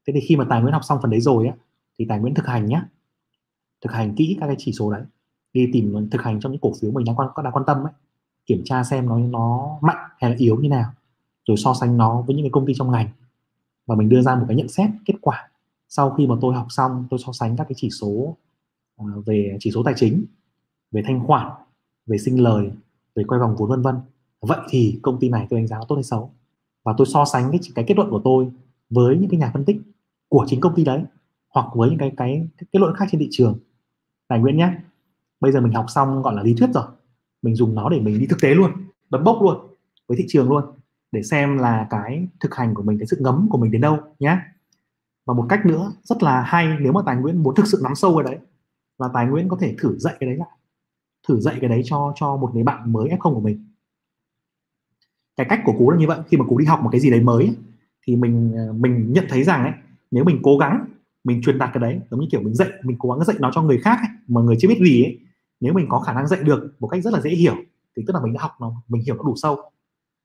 Thế thì khi mà tài nguyễn học xong phần đấy rồi á thì tài nguyễn thực hành nhé thực hành kỹ các cái chỉ số đấy đi tìm thực hành trong những cổ phiếu mình đang quan đang quan tâm ấy kiểm tra xem nó nó mạnh hay là yếu như nào rồi so sánh nó với những cái công ty trong ngành. Và mình đưa ra một cái nhận xét kết quả. Sau khi mà tôi học xong tôi so sánh các cái chỉ số ờ, về chỉ số tài chính về thanh khoản về sinh lời về quay vòng vốn vân vân. Vậy thì công ty này tôi đánh giá tốt hay xấu? Và tôi so sánh cái, cái kết luận của tôi với những cái nhà phân tích của chính công ty đấy hoặc với những cái cái, cái kết luận khác trên thị trường. Tài nguyễn nhé bây giờ mình học xong gọi là lý thuyết rồi. Mình dùng nó để mình đi thực tế luôn bấm bốc luôn với thị trường luôn để xem là cái thực hành của mình cái sự ngấm của mình đến đâu nhé và một cách nữa rất là hay nếu mà tài nguyễn muốn thực sự nắm sâu cái đấy là tài nguyễn có thể thử dạy cái đấy lại. Thử dạy cái đấy cho cho một người bạn mới f0 của mình. Cái cách của cú là như vậy. Khi mà cú đi học một cái gì đấy mới thì mình ờ, mình nhận thấy rằng ấy nếu mình cố gắng mình truyền đạt cái đấy giống như kiểu mình dạy mình cố gắng dạy nó cho người khác ấy, mà người chưa biết gì ấy nếu mình có khả năng dạy được một cách rất là dễ hiểu thì tức là mình đã học nó mình hiểu nó đủ sâu.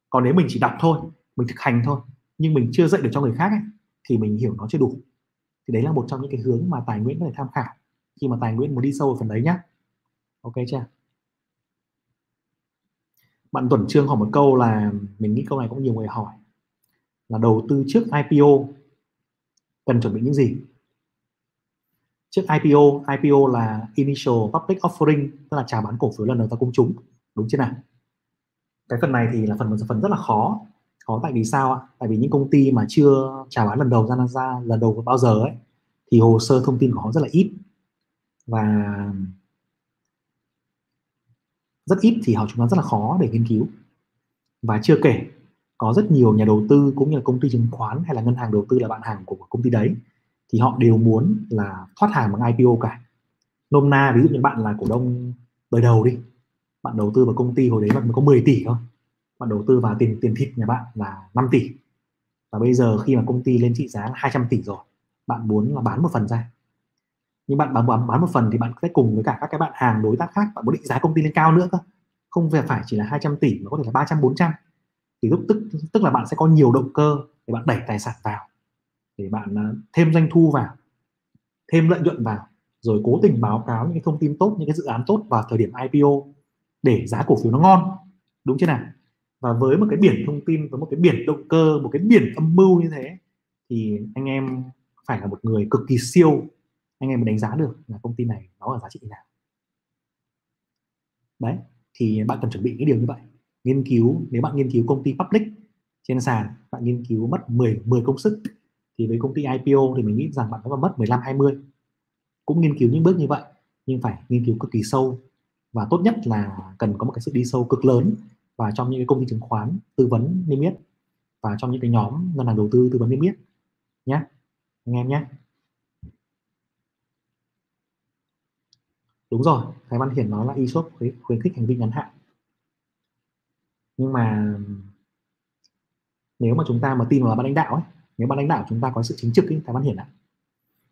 Còn nếu mình chỉ đọc thôi mình thực hành thôi nhưng mình chưa dạy được cho người khác ấy, thì mình hiểu nó chưa đủ. Thì đấy là một trong những cái hướng mà tài nguyễn có thể tham khảo khi mà tài nguyễn muốn đi sâu vào phần đấy nhá. Ok chưa? Bạn Tuấn Trương hỏi một câu là mình nghĩ câu này cũng nhiều người hỏi là đầu tư trước IPO cần chuẩn bị những gì? Trước IPO IPO là initial public offering, tức là chào bán cổ phiếu lần đầu ra công chúng, đúng chưa nào? Cái phần này thì là phần phần rất là khó. Khó tại vì sao ạ? Tại vì những công ty mà chưa chào bán lần đầu ra ra lần đầu bao giờ ấy, thì hồ sơ thông tin của họ rất là ít. Và rất ít thì họ chúng ta rất là khó để nghiên cứu. Và chưa kể, có rất nhiều nhà đầu tư cũng như là công ty chứng khoán hay là ngân hàng đầu tư là bạn hàng của công ty đấy thì họ đều muốn là thoát hàng bằng IPO cả. Nôm na ví dụ như bạn là cổ đông đời đầu đi bạn đầu tư vào công ty hồi đấy bạn mới có 10 tỷ thôi. Bạn đầu tư vào tiền tiền thịt nhà bạn là 5 tỷ. Và bây giờ khi mà công ty lên trị giá là 200 tỷ rồi bạn muốn là bán một phần ra. Nhưng bạn bán, bán bán một phần thì bạn sẽ cùng với cả các cái bạn hàng đối tác khác bạn muốn định giá công ty lên cao nữa cơ. Không phải phải chỉ là 200 tỷ mà có thể là 300 400 thì lúc tức tức là bạn sẽ có nhiều động cơ để bạn đẩy tài sản vào để bạn à, thêm doanh thu vào, thêm lợi nhuận vào, rồi cố tình báo cáo những cái thông tin tốt, những cái dự án tốt vào thời điểm IPO để giá cổ phiếu nó ngon. Đúng chưa nào? Và với một cái biển thông tin, với một cái biển động cơ, một cái biển âm mưu như thế, thì anh em phải là một người cực kỳ siêu. Anh em mới đánh giá được là công ty này nó ở giá trị nào. Đấy, thì bạn cần chuẩn bị cái điều như vậy. Nghiên cứu, nếu bạn nghiên cứu công ty public trên sàn, bạn nghiên cứu mất 10 10 công sức thì với công ty IPO thì mình nghĩ rằng bạn có mất 15 20 cũng nghiên cứu những bước như vậy, nhưng phải nghiên cứu cực kỳ sâu. Và tốt nhất là cần có một cái sự đi sâu cực lớn và trong những cái công ty chứng khoán, tư vấn niêm yết và trong những cái nhóm ngân hàng đầu tư tư vấn niêm yết. Nhé anh em nhé đúng rồi, Thái Văn Hiển nói là e-shop khuyến khích hành vi ngắn hạn. Nhưng mà nếu mà chúng ta mà tin vào ban lãnh đạo ấy nếu ban lãnh đạo chúng ta có sự chính trực ấy, Thái Văn Hiển ạ.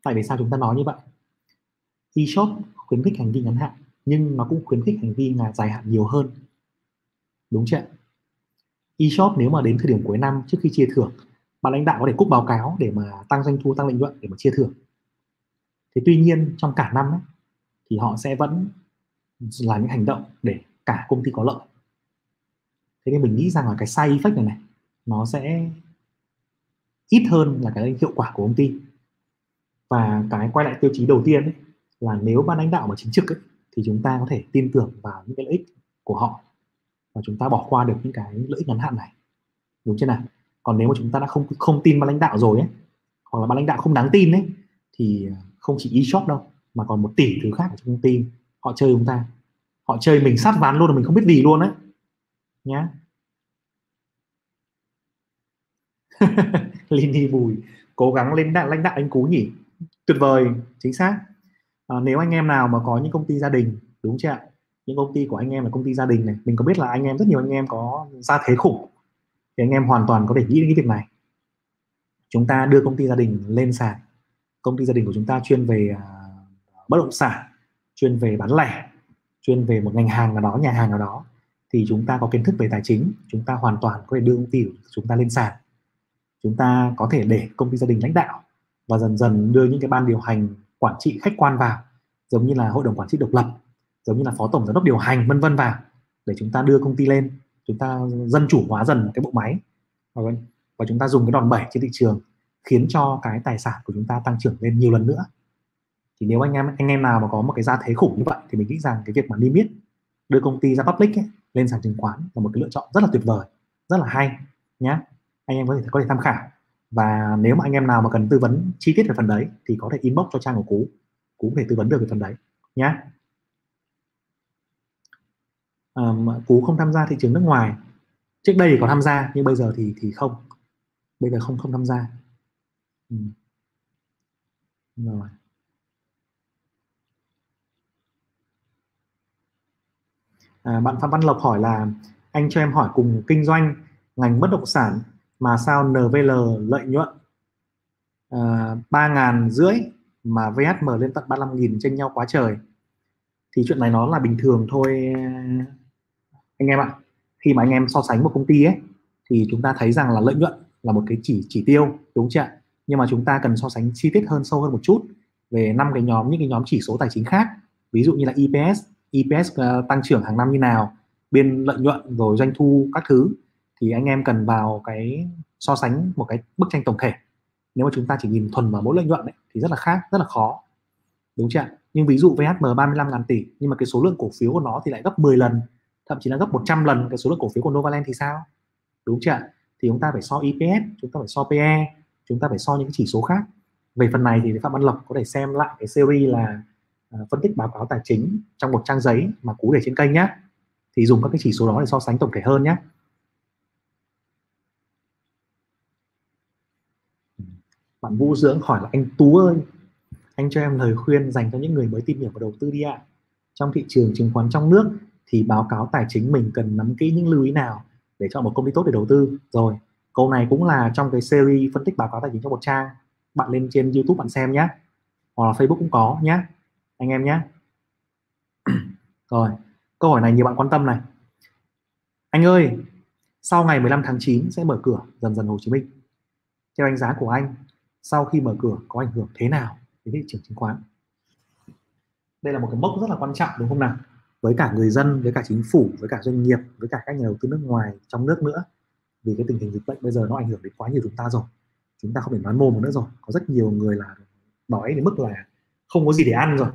Tại vì sao chúng ta nói như vậy? E-shop khuyến khích hành vi ngắn hạn nhưng nó cũng khuyến khích hành vi là dài hạn nhiều hơn. Đúng chưa e-shop nếu mà đến thời điểm cuối năm trước khi chia thưởng ban lãnh đạo có thể cúc báo cáo để mà tăng doanh thu tăng lợi nhuận để mà chia thưởng. Thế tuy nhiên trong cả năm ấy, thì họ sẽ vẫn là những hành động để cả công ty có lợi. Thế nên mình nghĩ rằng là cái side effect này này nó sẽ ít hơn là cái hiệu quả của công ty. Và cái quay lại tiêu chí đầu tiên ấy, là nếu ban lãnh đạo mà chính trực ấy, thì chúng ta có thể tin tưởng vào những cái lợi ích của họ và chúng ta bỏ qua được những cái lợi ích ngắn hạn này. Đúng chưa nào? Còn nếu mà chúng ta đã không không tin ban lãnh đạo rồi ấy hoặc là ban lãnh đạo không đáng tin ấy thì à, không chỉ e-shop đâu mà còn một tỷ thứ khác ở trong công ty. Họ chơi chúng ta. Họ chơi mình sát ván luôn mà mình không biết gì luôn đấy nhá. Lini Bùi cố gắng lên đạn lãnh đạo anh Cú nhỉ? Tuyệt vời chính xác. À, nếu anh em nào mà có những công ty gia đình đúng chưa ạ? Những công ty của anh em là công ty gia đình này mình có biết là anh em rất nhiều anh em có gia thế khủng. Thì anh em hoàn toàn có thể nghĩ đến cái việc này. Chúng ta đưa công ty gia đình lên sàn. Công ty gia đình của chúng ta chuyên về uh, bất động sản chuyên về bán lẻ chuyên về một ngành hàng nào đó nhà hàng nào đó. Thì chúng ta có kiến thức về tài chính chúng ta hoàn toàn có thể đưa công ty của chúng ta lên sàn chúng ta có thể để công ty gia đình lãnh đạo và dần dần đưa những cái ban điều hành quản trị khách quan vào giống như là hội đồng quản trị độc lập giống như là phó tổng giám đốc điều hành vân vân vào để chúng ta đưa công ty lên chúng ta dân chủ hóa dần cái bộ máy. Vâng. Và chúng ta dùng cái đòn bẩy trên thị trường khiến cho cái tài sản của chúng ta tăng trưởng lên nhiều lần nữa. Thì nếu anh em anh em nào mà có một cái gia thế khủng như vậy thì mình nghĩ rằng cái việc mà limit đưa công ty ra public ấy, lên sàn chứng khoán là một cái lựa chọn rất là tuyệt vời rất là hay nhé anh em có thể có thể tham khảo. Và nếu mà anh em nào mà cần tư vấn chi tiết về phần đấy thì có thể inbox cho trang của cú. Cú có thể tư vấn được về phần đấy nhé um, cú không tham gia thị trường nước ngoài. Trước đây thì có tham gia nhưng bây giờ thì thì không. Bây giờ không không tham gia. Ừ. rồi. À, bạn Phạm Văn Lộc hỏi là anh cho em hỏi cùng kinh doanh ngành bất động sản mà sao NVL lợi nhuận ờ, ba uh, ngàn rưỡi mà VHM lên tận 35 nghìn tranh nhau quá trời. Thì chuyện này nó là bình thường thôi anh em ạ. Khi mà anh em so sánh một công ty ấy thì chúng ta thấy rằng là lợi nhuận là một cái chỉ chỉ tiêu đúng chưa nhưng mà chúng ta cần so sánh chi tiết hơn sâu hơn một chút về năm cái nhóm những cái nhóm chỉ số tài chính khác. Ví dụ như là EPS EPS uh, ờ, tăng trưởng hàng năm như nào biên lợi nhuận rồi doanh thu các thứ thì anh em cần vào cái so sánh một cái bức tranh tổng thể. Nếu mà chúng ta chỉ nhìn thuần vào mỗi lợi nhuận ấy, thì rất là khác rất là khó. Đúng chưa nhưng ví dụ VHM 35 ngàn tỷ nhưng mà cái số lượng cổ phiếu của nó thì lại gấp 10 lần thậm chí là gấp 100 lần cái số lượng cổ phiếu của Novaland thì sao? Đúng chưa thì chúng ta phải so EPS chúng ta phải so PE chúng ta phải so những cái chỉ số khác. Về phần này thì Phạm Văn Lộc có thể xem lại cái series là uh, phân tích báo cáo tài chính trong một trang giấy mà cú để trên kênh nhé thì dùng các cái chỉ số đó để so sánh tổng thể hơn nhé bạn Vũ Dưỡng hỏi là, anh Tú ơi, anh cho em lời khuyên dành cho những người mới tìm hiểu và đầu tư đi ạ. Trong thị trường chứng khoán trong nước thì báo cáo tài chính mình cần nắm kỹ những lưu ý nào để chọn một công ty tốt để đầu tư? Rồi, câu này cũng là trong cái series phân tích báo cáo tài chính trong một trang. Bạn lên trên YouTube bạn xem nhé hoặc là Facebook cũng có nhé anh em nhé rồi, câu hỏi này nhiều bạn quan tâm này. Anh ơi, sau ngày 15 tháng 9 sẽ mở cửa dần dần Hồ Chí Minh. Theo đánh giá của anh sau khi mở cửa, có ảnh hưởng thế nào đến thị trường chứng khoán? Đây là một cái mốc rất là quan trọng, đúng không nào? Với cả người dân, với cả chính phủ, với cả doanh nghiệp, với cả các nhà đầu tư nước ngoài trong nước nữa. Vì cái tình hình dịch bệnh bây giờ nó ảnh hưởng đến quá nhiều chúng ta rồi. Chúng ta không thể nói mồm nữa rồi. Có rất nhiều người là đói đến mức là không có gì để ăn rồi.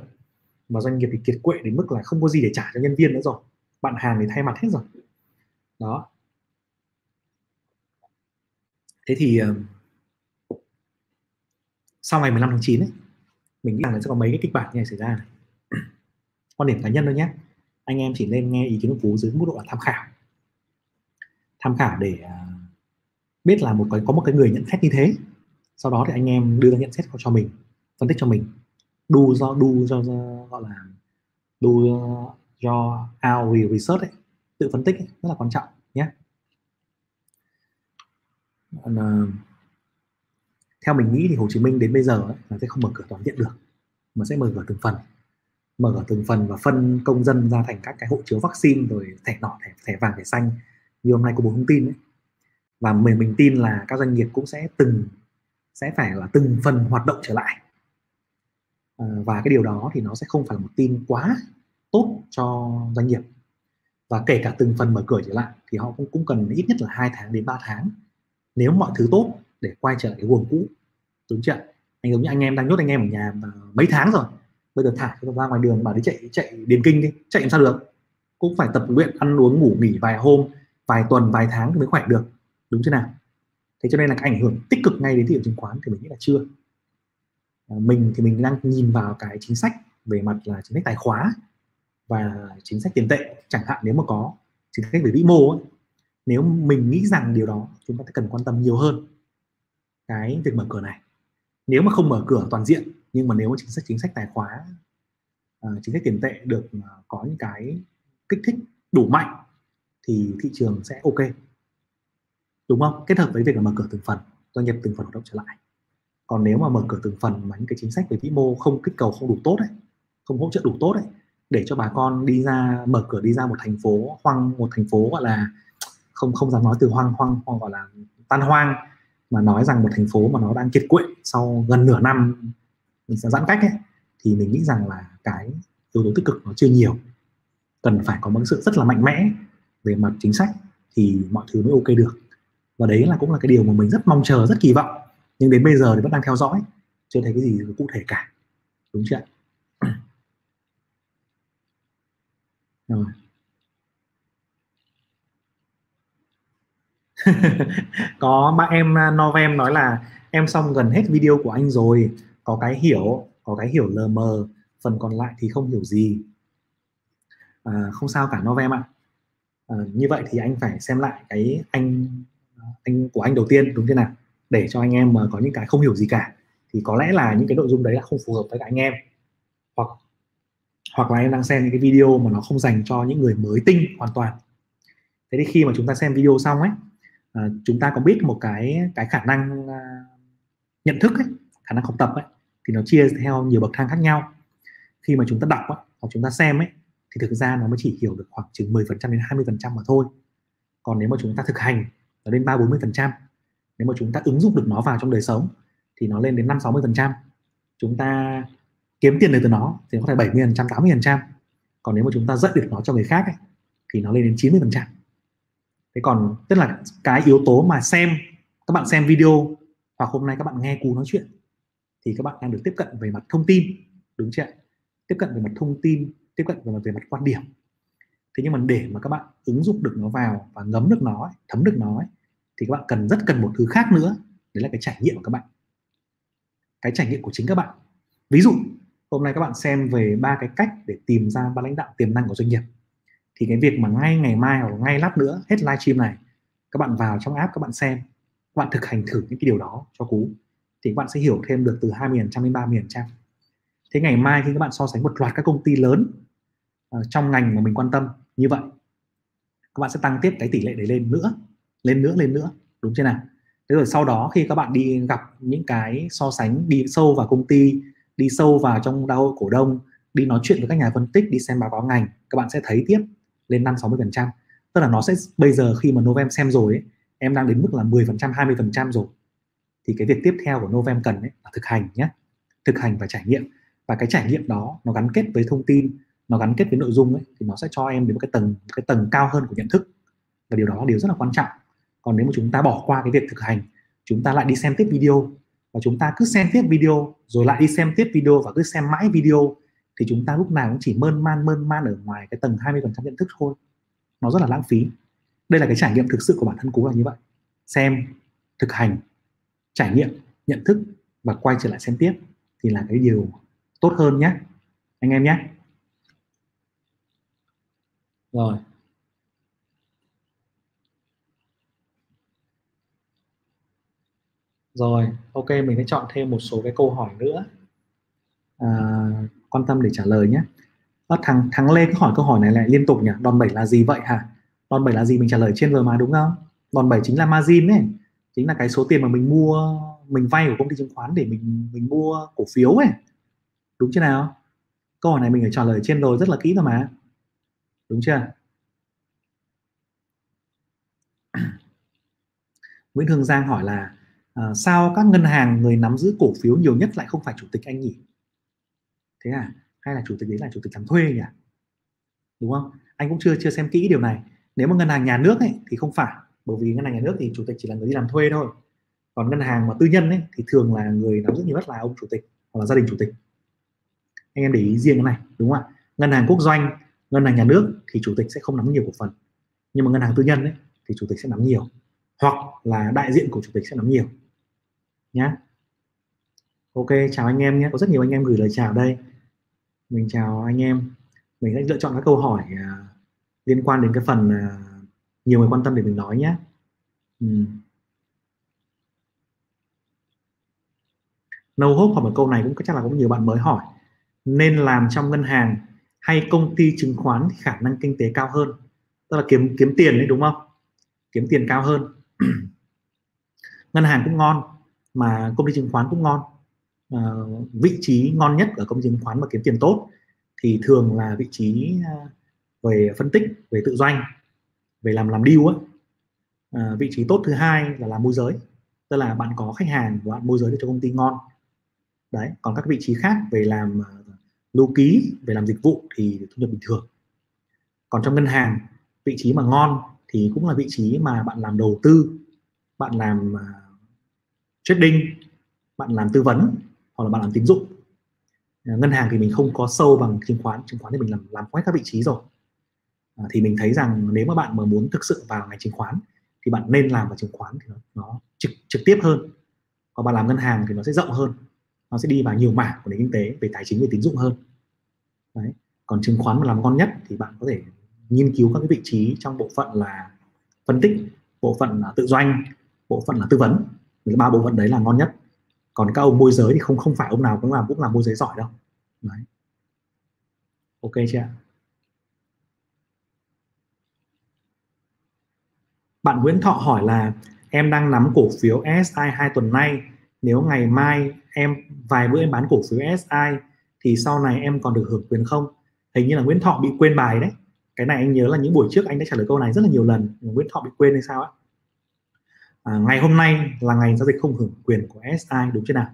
Mà doanh nghiệp thì kiệt quệ đến mức là không có gì để trả cho nhân viên nữa rồi. Bạn hàng thì thay mặt hết rồi. Đó. Thế thì ờ, sau ngày 15 tháng 9 ấy mình nghĩ rằng là sẽ có mấy cái kịch bản như này xảy ra này. Quan điểm cá nhân thôi nhé anh em chỉ nên nghe ý kiến của phú dưới mức độ là tham khảo. Tham khảo để à, biết là một cái có một cái người nhận xét như thế. Sau đó thì anh em đưa ra nhận xét cho mình phân tích cho mình. Đu do đu do, do gọi là đu do our research ấy, tự phân tích ấy, rất là quan trọng nhé uh, theo mình nghĩ thì Hồ Chí Minh đến bây giờ ấy, là sẽ không mở cửa toàn diện được mà sẽ mở cửa từng phần. Mở cửa từng phần và phân công dân ra thành các cái hộ chiếu vaccine rồi thẻ đỏ thẻ, thẻ vàng thẻ xanh. Như hôm nay có bố thông tin ấy. và mình mình tin là các doanh nghiệp cũng sẽ từng sẽ phải là từng phần hoạt động trở lại. À, và cái điều đó thì nó sẽ không phải là một tin quá tốt cho doanh nghiệp. Và kể cả từng phần mở cửa trở lại thì họ cũng cũng cần ít nhất là hai tháng đến 3 tháng nếu mọi thứ tốt để quay trở lại cái guồng cũ đúng chưa anh giống như anh em đang nhốt anh em ở nhà mấy tháng rồi. Bây giờ thả cho ra ngoài đường bảo đi chạy chạy điền kinh đi chạy làm sao được? Cũng phải tập luyện ăn uống ngủ nghỉ vài hôm vài tuần vài tháng mới khỏe được. Đúng chưa nào? Thế cho nên là cái ảnh hưởng tích cực ngay đến thị trường chứng khoán thì mình nghĩ là chưa. À, mình thì mình đang nhìn vào cái chính sách về mặt là chính sách tài khóa và chính sách tiền tệ chẳng hạn nếu mà có chính sách về vĩ mô ấy, nếu mình nghĩ rằng điều đó chúng ta cần quan tâm nhiều hơn cái việc mở cửa này nếu mà không mở cửa toàn diện nhưng mà nếu chính sách chính sách tài khóa uh, ờ, chính sách tiền tệ được uh, có những cái kích thích đủ mạnh thì thị trường sẽ ok. Đúng không? Kết hợp với việc là mở cửa từng phần doanh nghiệp từng phần hoạt động trở lại. Còn nếu mà mở cửa từng phần mà những cái chính sách về vĩ mô không kích cầu không đủ tốt đấy không hỗ trợ đủ tốt đấy để cho bà con đi ra mở cửa đi ra một thành phố hoang một thành phố gọi là không không dám nói từ hoang hoang hoang gọi là tan hoang mà nói rằng một thành phố mà nó đang kiệt quệ sau gần nửa năm mình sẽ giãn cách ấy, thì mình nghĩ rằng là cái yếu tố tích cực nó chưa nhiều. Cần phải có một sự rất là mạnh mẽ về mặt chính sách thì mọi thứ mới ok được. Và đấy là cũng là cái điều mà mình rất mong chờ rất kỳ vọng. Nhưng đến bây giờ thì vẫn đang theo dõi chưa thấy cái gì cụ thể cả. Đúng chưa rồi. có ba em à, Novem nói là em xong gần hết video của anh rồi. Có cái hiểu có cái hiểu lờ mờ phần còn lại thì không hiểu gì. À, không sao cả Novem ạ. À, như vậy thì anh phải xem lại cái anh anh của anh đầu tiên đúng thế nào? Để cho anh em mà có những cái không hiểu gì cả thì có lẽ là những cái nội dung đấy là không phù hợp với cả anh em. Hoặc hoặc là em đang xem những cái video mà nó không dành cho những người mới tinh hoàn toàn. Thế thì khi mà chúng ta xem video xong ấy Ờ, chúng ta có biết một cái cái khả năng uh, nhận thức ấy, khả năng học tập ấy thì nó chia theo nhiều bậc thang khác nhau. Khi mà chúng ta đọc ấy, hoặc chúng ta xem ấy thì thực ra nó mới chỉ hiểu được khoảng chừng 10% đến 20% mà thôi. Còn nếu mà chúng ta thực hành nó lên 3 40% nếu mà chúng ta ứng dụng được nó vào trong đời sống thì nó lên đến 5 60% chúng ta kiếm tiền được từ nó thì có thể 70 80 còn nếu mà chúng ta dạy được nó cho người khác ấy, thì nó lên đến 90 thế còn tức là cái yếu tố mà xem, các bạn xem video hoặc hôm nay các bạn nghe cú nói chuyện thì các bạn đang được tiếp cận về mặt thông tin, đúng chưa tiếp cận về mặt thông tin, tiếp cận về mặt về mặt quan điểm. Thế nhưng mà để mà các bạn ứng dụng được nó vào và ngấm được nó thấm được nó thì các bạn cần rất cần một thứ khác nữa, đấy là cái trải nghiệm của các bạn. Cái trải nghiệm của chính các bạn. Ví dụ, hôm nay các bạn xem về ba cái cách để tìm ra ban lãnh đạo tiềm năng của doanh nghiệp thì cái việc mà ngay ngày mai hoặc ngay lát nữa hết livestream này các bạn vào trong app các bạn xem các bạn thực hành thử những cái điều đó cho cú thì các bạn sẽ hiểu thêm được từ 20% đến 30% thế ngày mai khi các bạn so sánh một loạt các công ty lớn uh, trong ngành mà mình quan tâm như vậy các bạn sẽ tăng tiếp cái tỷ lệ đấy lên nữa lên nữa lên nữa đúng chưa nào? Thế rồi sau đó khi các bạn đi gặp những cái so sánh đi sâu vào công ty đi sâu vào trong đại hội cổ đông đi nói chuyện với các nhà phân tích đi xem báo cáo ngành các bạn sẽ thấy tiếp lên 5 60 phần trăm. Tức là nó sẽ bây giờ khi mà Novem xem rồi ấy, em đang đến mức là 10 phần trăm 20 phần trăm rồi. Thì cái việc tiếp theo của Novem cần ấy là thực hành nhé thực hành và trải nghiệm. Và cái trải nghiệm đó nó gắn kết với thông tin nó gắn kết với nội dung ấy thì nó sẽ cho em đến một cái tầng một cái tầng cao hơn của nhận thức. Và điều đó là điều rất là quan trọng. Còn nếu mà chúng ta bỏ qua cái việc thực hành chúng ta lại đi xem tiếp video và chúng ta cứ xem tiếp video rồi lại đi xem tiếp video và cứ xem mãi video thì chúng ta lúc nào cũng chỉ mơn man mơn man ở ngoài cái tầng 20% nhận thức thôi. Nó rất là lãng phí. Đây là cái trải nghiệm thực sự của bản thân cú là như vậy. Xem thực hành trải nghiệm nhận thức và quay trở lại xem tiếp thì là cái điều tốt hơn nhé. Anh em nhé. Rồi. Rồi ok mình sẽ chọn thêm một số cái câu hỏi nữa. À, quan tâm để trả lời nhé. À, thằng thắng lê cứ hỏi câu hỏi này lại liên tục nhỉ? Đòn bẩy là gì vậy hả? Đòn bẩy là gì mình trả lời trên rồi mà đúng không? Đòn bẩy chính là margin ấy. Chính là cái số tiền mà mình mua mình vay của công ty chứng khoán để mình mình mua cổ phiếu ấy. Đúng chưa nào? Câu hỏi này mình phải trả lời trên rồi rất là kỹ rồi mà. Đúng chưa? Nguyễn Hương Giang hỏi là à, sao các ngân hàng người nắm giữ cổ phiếu nhiều nhất lại không phải chủ tịch anh nhỉ? Thế à? Hay là chủ tịch đấy là chủ tịch làm thuê nhỉ? Đúng không? Anh cũng chưa chưa xem kỹ điều này. Nếu mà ngân hàng nhà nước ấy, thì không phải. Bởi vì ngân hàng nhà nước thì chủ tịch chỉ là người đi làm thuê thôi. Còn ngân hàng mà tư nhân ấy, thì thường là người nắm giữ nhiều nhất là ông chủ tịch hoặc là gia đình chủ tịch. Anh em để ý riêng cái này đúng không ạ? Ngân hàng quốc doanh ngân hàng nhà nước thì chủ tịch sẽ không nắm nhiều cổ phần. Nhưng mà ngân hàng tư nhân ấy, thì chủ tịch sẽ nắm nhiều. Hoặc là đại diện của chủ tịch sẽ nắm nhiều. Nhé ok chào anh em nhé. Có rất nhiều anh em gửi lời chào đây. Mình chào anh em. Mình sẽ lựa chọn các câu hỏi uh, liên quan đến cái phần uh, nhiều người quan tâm để mình nói nhé. Ừ. no hope hoặc một câu này cũng chắc là cũng nhiều bạn mới hỏi. Nên làm trong ngân hàng hay công ty chứng khoán thì khả năng kinh tế cao hơn? Tức là kiếm kiếm tiền đấy đúng không? Kiếm tiền cao hơn. Ngân hàng cũng ngon mà công ty chứng khoán cũng ngon uh, vị trí ngon nhất ở công ty chứng khoán mà kiếm tiền tốt thì thường là vị trí uh, về phân tích về tự doanh về làm làm deal ấy Uh, ờ, vị trí tốt thứ hai là làm môi giới tức là bạn có khách hàng và bạn môi giới được cho công ty ngon. Đấy còn các vị trí khác về làm lưu ký về làm dịch vụ thì thu nhập bình thường. Còn trong ngân hàng vị trí mà ngon thì cũng là vị trí mà bạn làm đầu tư bạn làm uh, trading bạn làm tư vấn hoặc là bạn làm tín dụng. Ờ, ngân hàng thì mình không có sâu bằng chứng khoán chứng khoán thì mình làm làm quét các vị trí rồi. À, thì mình thấy rằng nếu mà bạn mà muốn thực sự vào ngành chứng khoán thì bạn nên làm vào chứng khoán thì nó, nó trực trực tiếp hơn. Còn bạn làm ngân hàng thì nó sẽ rộng hơn nó sẽ đi vào nhiều mảng của nền kinh tế về tài chính về tín dụng hơn. Đấy. Còn chứng khoán mà làm ngon nhất thì bạn có thể nghiên cứu các cái vị trí trong bộ phận là phân tích bộ phận là tự doanh bộ phận là tư vấn. Ba bộ phận đấy là ngon nhất còn các ông môi giới thì không không phải ông nào cũng làm cũng làm môi giới giỏi đâu. Đấy. Ok chưa bạn Nguyễn Thọ hỏi là, em đang nắm cổ phiếu SI hai tuần nay. Nếu ngày mai em, vài bữa em bán cổ phiếu SI thì sau này em còn được hưởng quyền không? Hình như là Nguyễn Thọ bị quên bài đấy. Cái này anh nhớ là những buổi trước anh đã trả lời câu này rất là nhiều lần. Nguyễn Thọ bị quên hay sao á? À, ngày hôm nay là ngày giao dịch không hưởng quyền của SI đúng chưa nào?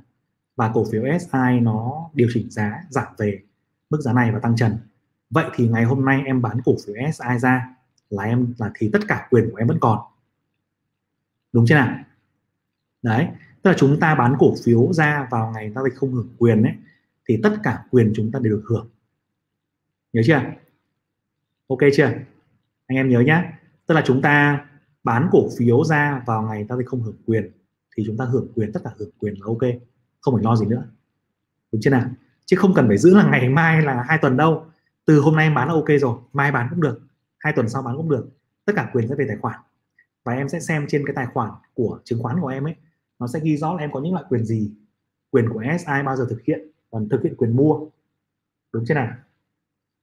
Và cổ phiếu SI nó điều chỉnh giá giảm về mức giá này và tăng trần. Vậy thì ngày hôm nay em bán cổ phiếu SI ra là em là thì tất cả quyền của em vẫn còn. Đúng chưa nào? Đấy tức là chúng ta bán cổ phiếu ra vào ngày giao dịch không hưởng quyền ấy thì tất cả quyền chúng ta đều được hưởng. Nhớ chưa? Ok chưa? Anh em nhớ nhé tức là chúng ta bán cổ phiếu ra vào ngày giao dịch không hưởng quyền thì chúng ta hưởng quyền tất cả hưởng quyền là ok không phải lo gì nữa. Đúng chưa nào? Chứ không cần phải giữ là ngày mai là hai tuần đâu. Từ hôm nay em bán là ok rồi mai bán cũng được hai tuần sau bán cũng được. Tất cả quyền sẽ về tài khoản. Và em sẽ xem trên cái tài khoản của chứng khoán của em ấy nó sẽ ghi rõ là em có những loại quyền gì. Quyền của SI bao giờ thực hiện còn thực hiện quyền mua. Đúng chưa nào?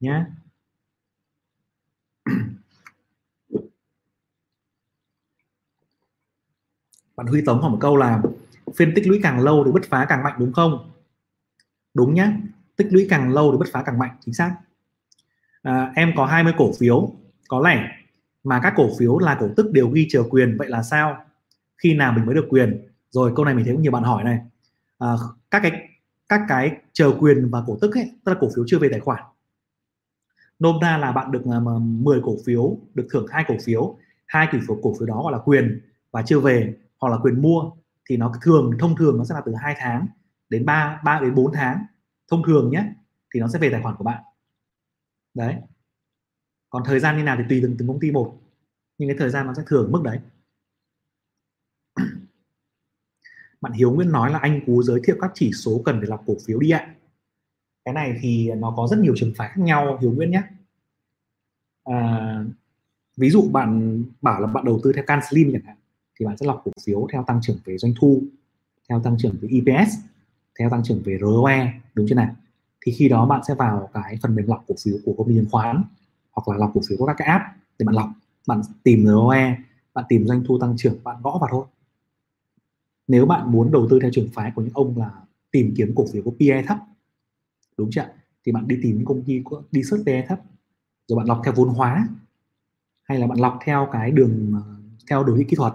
Nhé bạn Huy Tống hỏi một câu là phiên tích lũy càng lâu thì bứt phá càng mạnh đúng không? Đúng nhá tích lũy càng lâu thì bứt phá càng mạnh chính xác. À, em có 20 cổ phiếu. Có lẻ mà các cổ phiếu là cổ tức đều ghi chờ quyền vậy là sao? Khi nào mình mới được quyền? Rồi câu này mình thấy cũng nhiều bạn hỏi này. À, các cái các cái chờ quyền và cổ tức ấy tức là cổ phiếu chưa về tài khoản. Nôm na là bạn được à, 10 cổ phiếu được thưởng hai cổ phiếu. Hai cổ phiếu cổ phiếu đó gọi là quyền và chưa về hoặc là quyền mua thì nó thường thông thường nó sẽ là từ 2 tháng đến 3 3 đến 4 tháng. Thông thường nhé thì nó sẽ về tài khoản của bạn. Đấy. Còn thời gian như nào thì tùy từng từng công ty một nhưng cái thời gian nó sẽ thường mức đấy. Bạn Hiếu Nguyễn nói là anh Cú giới thiệu các chỉ số cần để lọc cổ phiếu đi ạ. Cái này thì nó có rất nhiều trường phái khác nhau Hiếu Nguyễn nhé. À, ví dụ bạn bảo là bạn đầu tư theo can slim chẳng hạn thì bạn sẽ lọc cổ phiếu theo tăng trưởng về doanh thu, theo tăng trưởng về EPS theo tăng trưởng về ROE đúng chưa nào? Thì khi đó bạn sẽ vào cái phần mềm lọc cổ phiếu của công ty chứng khoán, hoặc là lọc cổ phiếu của các cái app để bạn lọc, bạn tìm ROE bạn tìm doanh thu tăng trưởng, bạn gõ vào thôi. Nếu bạn muốn đầu tư theo trường phái của những ông là tìm kiếm cổ phiếu có PE thấp, đúng chưa thì bạn đi tìm những công ty có, đi search PE thấp, rồi bạn lọc theo vốn hóa, hay là bạn lọc theo cái đường ờ, theo đồ thị kỹ thuật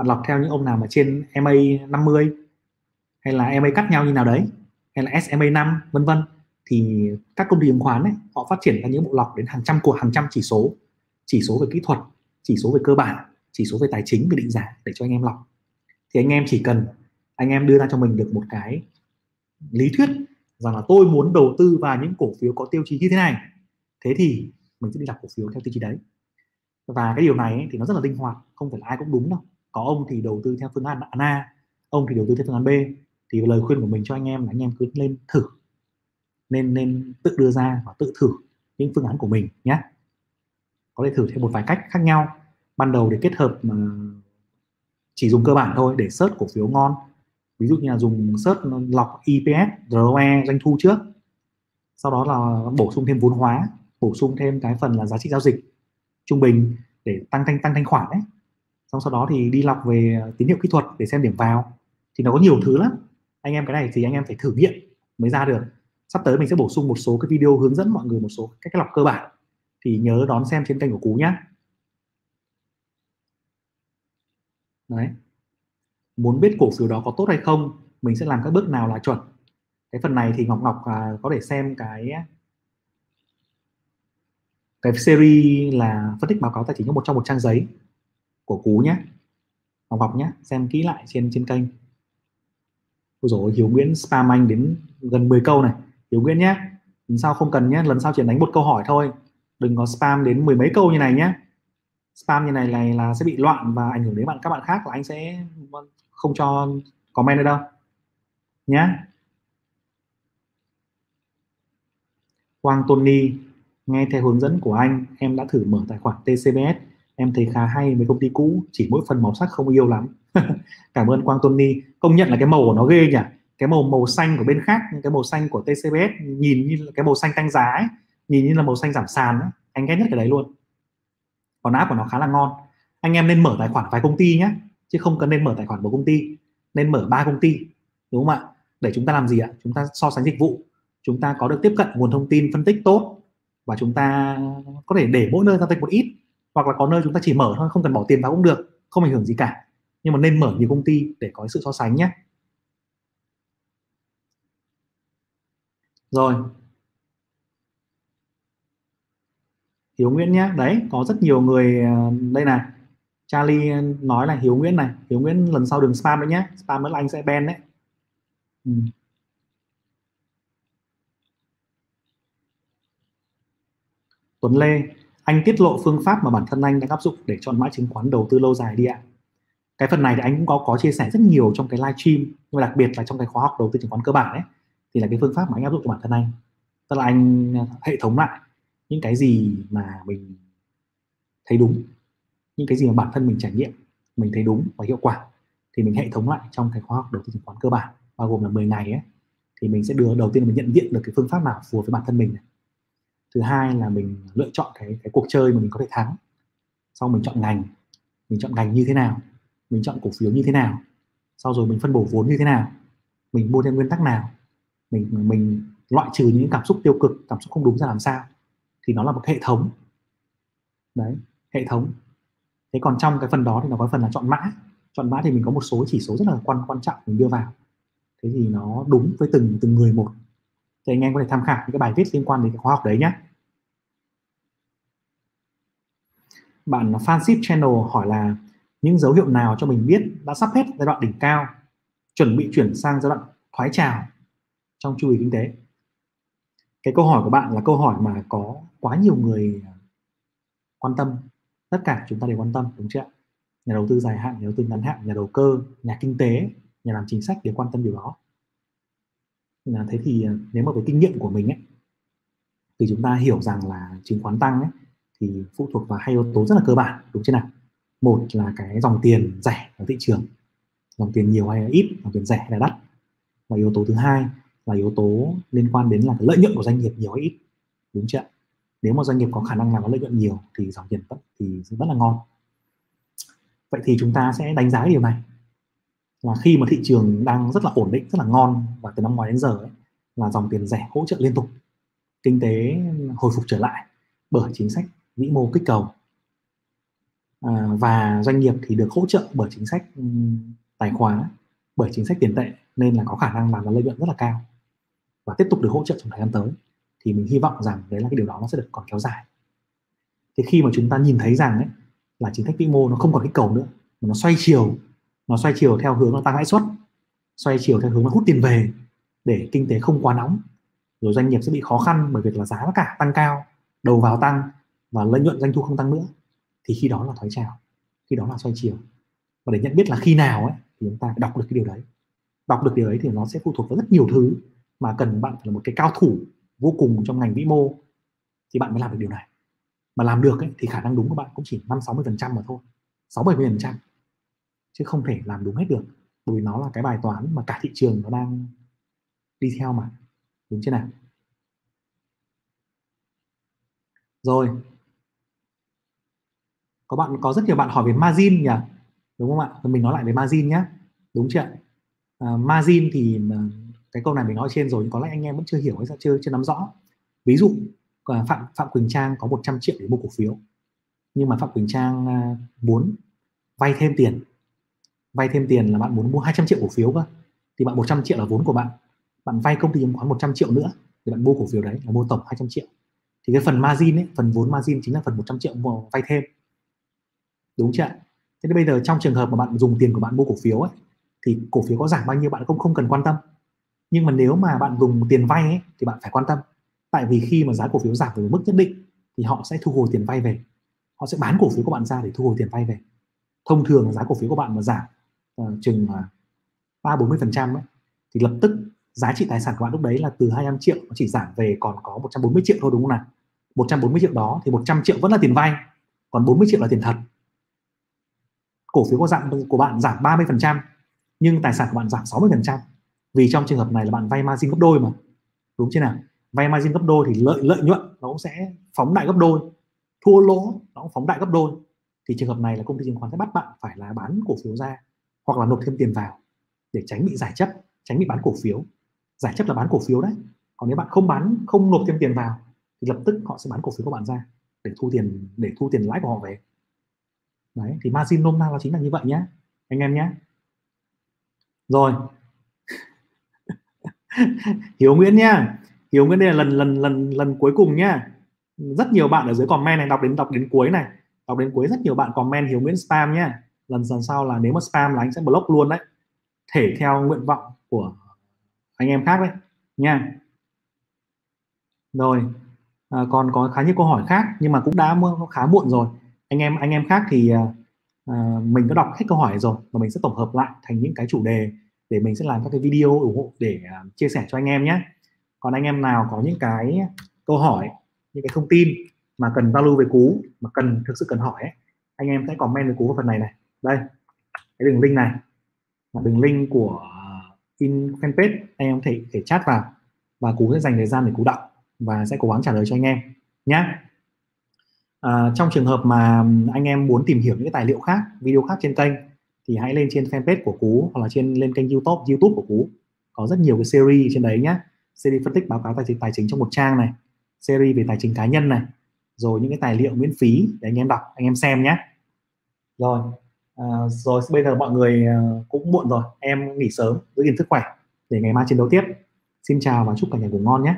bạn lọc theo những ông nào mà trên MA 50 hay là MA cắt nhau như nào đấy hay là SMA 5 vân vân. Thì các công ty chứng khoán ấy, họ phát triển ra những bộ lọc đến hàng trăm của hàng trăm chỉ số. Chỉ số về kỹ thuật chỉ số về cơ bản chỉ số về tài chính về định giá để cho anh em lọc. Thì anh em chỉ cần anh em đưa ra cho mình được một cái lý thuyết rằng là tôi muốn đầu tư vào những cổ phiếu có tiêu chí như thế này. Thế thì mình sẽ đi lọc cổ phiếu theo tiêu chí đấy. Và cái điều này ấy, thì nó rất là linh hoạt không phải là ai cũng đúng đâu có ông thì đầu tư theo phương án A ông thì đầu tư theo phương án B. Thì lời khuyên của mình cho anh em là anh em cứ lên thử. Nên nên tự đưa ra và tự thử những phương án của mình nhé. Có thể thử theo một vài cách khác nhau. Ban đầu để kết hợp mà chỉ dùng cơ bản thôi để search cổ phiếu ngon. Ví dụ như là dùng search lọc EPS, ROE, doanh thu trước. Sau đó là bổ sung thêm vốn hóa bổ sung thêm cái phần là giá trị giao dịch trung bình để tăng thanh tăng thanh khoản đấy xong sau đó thì đi lọc về ờ, tín hiệu kỹ thuật để xem điểm vào. Thì nó có nhiều thứ lắm. Anh em cái này thì anh em phải thử nghiệm mới ra được. Sắp tới mình sẽ bổ sung một số cái video hướng dẫn mọi người một số cách lọc cơ bản. Thì nhớ đón xem trên kênh của cú nhé đấy. Muốn biết cổ phiếu đó có tốt hay không mình sẽ làm các bước nào là chuẩn. Cái phần này thì ngọc ngọc à, có thể xem cái cái series là phân tích báo cáo tài chính trong một trong một trang giấy của cú nhé học ngọc nhé xem kỹ lại trên trên kênh. Ôi dồi Hiếu Nguyễn spam anh đến gần 10 câu này. Hiếu Nguyễn nhé lần sau không cần nhé lần sau chỉ đánh một câu hỏi thôi. Đừng có spam đến mười mấy câu như này nhé spam như này này là sẽ bị loạn và ảnh hưởng đến bạn, các bạn khác là anh sẽ không cho comment nữa đâu. Nhé Quang Tony nghe theo hướng dẫn của anh, em đã thử mở tài khoản TCBS em thấy khá hay với công ty cũ chỉ mỗi phần màu sắc không yêu lắm. Cảm ơn Quang Tony. Công nhận là cái màu của nó ghê nhỉ. Cái màu màu xanh của bên khác cái màu xanh của TCBS nhìn như là cái màu xanh tăng giá ấy, nhìn như là màu xanh giảm sàn ấy. anh ghét nhất cái đấy luôn. Còn app của nó khá là ngon. Anh em nên mở tài khoản vài công ty nhé chứ không cần nên mở tài khoản một công ty. Nên mở ba công ty đúng không ạ? Để chúng ta làm gì ạ? Chúng ta so sánh dịch vụ. Chúng ta có được tiếp cận nguồn thông tin phân tích tốt và chúng ta có thể để mỗi nơi giao dịch một ít hoặc là có nơi chúng ta chỉ mở thôi, không cần bỏ tiền vào cũng được, không ảnh hưởng gì cả. Nhưng mà nên mở nhiều công ty để có sự so sánh nhé. Rồi. Hiếu Nguyễn nhé. Đấy, có rất nhiều người ờ, đây này. Charlie nói là Hiếu Nguyễn này. Hiếu Nguyễn lần sau đừng spam nữa nhé. Spam nữa là anh sẽ ban đấy. Ừ. Tuấn Lê anh tiết lộ phương pháp mà bản thân anh đang áp dụng để chọn mã chứng khoán đầu tư lâu dài đi ạ. Cái phần này thì anh cũng có có chia sẻ rất nhiều trong cái live stream, nhưng mà đặc biệt là trong cái khóa học đầu tư chứng khoán cơ bản ấy thì là cái phương pháp mà anh áp dụng cho bản thân anh. Tức là anh ờ, hệ thống lại những cái gì mà mình thấy đúng, những cái gì mà bản thân mình trải nghiệm, mình thấy đúng và hiệu quả, thì mình hệ thống lại trong cái khóa học đầu tư chứng khoán cơ bản, bao gồm là 10 ngày ấy. Thì mình sẽ đưa, đầu tiên là mình nhận diện được cái phương pháp nào phù hợp với bản thân mình này thứ hai là mình lựa chọn cái cái cuộc chơi mà mình có thể thắng. Sau mình chọn ngành, mình chọn ngành như thế nào, mình chọn cổ phiếu như thế nào, sau rồi mình phân bổ vốn như thế nào, mình mua theo nguyên tắc nào, mình mình loại trừ những cảm xúc tiêu cực, cảm xúc không đúng ra làm sao, thì nó là một hệ thống. Đấy, hệ thống. Thế còn trong cái phần đó thì nó có phần là chọn mã. Chọn mã thì mình có một số chỉ số rất là quan quan trọng mình đưa vào. Thế thì nó đúng với từng từng người một thì anh em có thể tham khảo những cái bài viết liên quan đến cái khóa học đấy nhé bạn Fanship Channel hỏi là, những dấu hiệu nào cho mình biết đã sắp hết giai đoạn đỉnh cao, chuẩn bị chuyển sang giai đoạn thoái trào trong chu kỳ kinh tế? Cái câu hỏi của bạn là câu hỏi mà có quá nhiều người à, quan tâm. Tất cả chúng ta đều quan tâm, đúng chưa nhà đầu tư dài hạn, nhà đầu tư ngắn hạn, nhà đầu cơ, nhà kinh tế, nhà làm chính sách đều quan tâm điều đó là thế thì ờ, nếu mà với kinh nghiệm của mình ấy, thì chúng ta hiểu rằng là chứng khoán tăng ấy, thì phụ thuộc vào hai yếu tố rất là cơ bản, đúng chưa nào? Một là cái dòng tiền rẻ ở thị trường, dòng tiền nhiều hay là ít, dòng tiền rẻ hay là đắt. Và yếu tố thứ hai là yếu tố liên quan đến là cái lợi nhuận của doanh nghiệp nhiều hay ít, đúng chưa nếu mà doanh nghiệp có khả năng làm có lợi nhuận nhiều thì dòng tiền vẫn, thì rất là ngon. Vậy thì chúng ta sẽ đánh giá điều này là khi mà thị trường đang rất là ổn định rất là ngon và từ năm ngoái đến giờ ấy, là dòng tiền rẻ hỗ trợ liên tục kinh tế hồi phục trở lại bởi chính sách vĩ mô kích cầu. À, và doanh nghiệp thì được hỗ trợ bởi chính sách ừ, tài khóa bởi chính sách tiền tệ nên là có khả năng làm ra lợi nhuận rất là cao và tiếp tục được hỗ trợ trong thời gian tới. Thì mình hy vọng rằng đấy là cái điều đó nó sẽ được còn kéo dài. Thì khi mà chúng ta nhìn thấy rằng ấy, là chính sách vĩ mô nó không còn kích cầu nữa mà nó xoay chiều nó xoay chiều theo hướng nó tăng lãi suất xoay chiều theo hướng nó hút tiền về để kinh tế không quá nóng. Rồi doanh nghiệp sẽ bị khó khăn bởi việc là giá cả tăng cao đầu vào tăng và lợi nhuận doanh thu không tăng nữa. Thì khi đó là thoái trào khi đó là xoay chiều. Và để nhận biết là khi nào ấy thì chúng ta đọc được cái điều đấy. Đọc được điều đấy thì nó sẽ phụ thuộc vào rất nhiều thứ mà cần bạn phải là một cái cao thủ vô cùng trong ngành vĩ mô thì bạn mới làm được điều này. Mà làm được ấy, thì khả năng đúng của bạn cũng chỉ năm sáu mươi phần trăm mà thôi sáu bảy mươi phần trăm chứ không thể làm đúng hết được bởi vì nó là cái bài toán mà cả thị trường nó đang đi theo mà. Đúng chưa nào? Rồi. Có bạn có rất nhiều bạn hỏi về margin nhỉ? Đúng không ạ? Mình nói lại về margin nhé đúng chưa à, margin thì cái câu này mình nói trên rồi nhưng có lẽ anh em vẫn chưa hiểu hay chưa chưa nắm rõ. Ví dụ à, phạm phạm quỳnh trang có 100 triệu để mua cổ phiếu nhưng mà phạm quỳnh trang à, muốn vay thêm tiền vay thêm tiền là bạn muốn mua 200 triệu cổ phiếu cơ. Thì bạn 100 triệu là vốn của bạn. Bạn vay công ty chứng khoán 100 triệu nữa thì bạn mua cổ phiếu đấy là mua tổng 200 triệu. Thì cái phần margin ấy phần vốn margin chính là phần 100 triệu mà vay thêm. Đúng chưa thế nên bây giờ trong trường hợp mà bạn dùng tiền của bạn mua cổ phiếu ấy thì cổ phiếu có giảm bao nhiêu bạn cũng không cần quan tâm. Nhưng mà nếu mà bạn dùng tiền vay ấy, thì bạn phải quan tâm. Tại vì khi mà giá cổ phiếu giảm về mức nhất định thì họ sẽ thu hồi tiền vay về. Họ sẽ bán cổ phiếu của bạn ra để thu hồi tiền vay về. Thông thường giá cổ phiếu của bạn mà giảm uh, chừng à, ba bốn mươi phần trăm thì lập tức giá trị tài sản của bạn lúc đấy là từ 25 triệu nó chỉ giảm về còn có 140 triệu thôi đúng không nào? 140 triệu đó thì 100 triệu vẫn là tiền vay còn 40 triệu là tiền thật. Cổ phiếu có dạng của bạn giảm 30 phần trăm nhưng tài sản của bạn giảm 60 phần trăm vì trong trường hợp này là bạn vay margin gấp đôi mà đúng chưa nào? Vay margin gấp đôi thì lợi lợi nhuận nó cũng sẽ phóng đại gấp đôi thua lỗ nó cũng phóng đại gấp đôi. Thì trường hợp này là công ty chứng khoán sẽ bắt bạn phải là bán cổ phiếu ra hoặc là nộp thêm tiền vào để tránh bị giải chấp, tránh bị bán cổ phiếu. Giải chấp là bán cổ phiếu đấy. Còn nếu bạn không bán, không nộp thêm tiền vào thì lập tức họ sẽ bán cổ phiếu của bạn ra để thu tiền, để thu tiền lãi của họ về. Đấy, thì margin nôm na nó chính là như vậy nhé anh em nhé rồi. Hiếu Nguyễn nhá. Hiếu Nguyễn đây là lần lần lần lần cuối cùng nhá. Rất nhiều bạn ở dưới comment này đọc đến đọc đến cuối này, đọc đến cuối rất nhiều bạn comment Hiếu Nguyễn spam nhá lần lần sau là nếu mà spam là anh sẽ block luôn đấy. Thể theo nguyện vọng của anh em khác đấy nha. Rồi à, còn có khá nhiều câu hỏi khác nhưng mà cũng đã khá muộn rồi. Anh em anh em khác thì à, à mình có đọc hết câu hỏi rồi và mình sẽ tổng hợp lại thành những cái chủ đề để mình sẽ làm các cái video ủng hộ để à, chia sẻ cho anh em nhé. Còn anh em nào có những cái câu hỏi những cái thông tin mà cần giao lưu về cú mà cần thực sự cần hỏi ấy, anh em sẽ comment về cú vào phần này này đây cái đường link này là đường link của ờ, in fanpage. Anh em có thể thể chat vào và cú sẽ dành thời gian để cú đọc và sẽ cố gắng trả lời cho anh em nhé à, ờ, trong trường hợp mà anh em muốn tìm hiểu những cái tài liệu khác video khác trên kênh thì hãy lên trên fanpage của cú hoặc là trên lên kênh youtube youtube của cú. Có rất nhiều cái series trên đấy nhé series phân tích báo cáo tài chính tài chính trong một trang này series về tài chính cá nhân này rồi những cái tài liệu miễn phí để anh em đọc anh em xem nhé rồi à, rồi bây giờ mọi người à, cũng muộn rồi em nghỉ sớm giữ gìn sức khỏe để ngày mai chiến đấu tiếp. Xin chào và chúc cả nhà ngủ ngon nhé.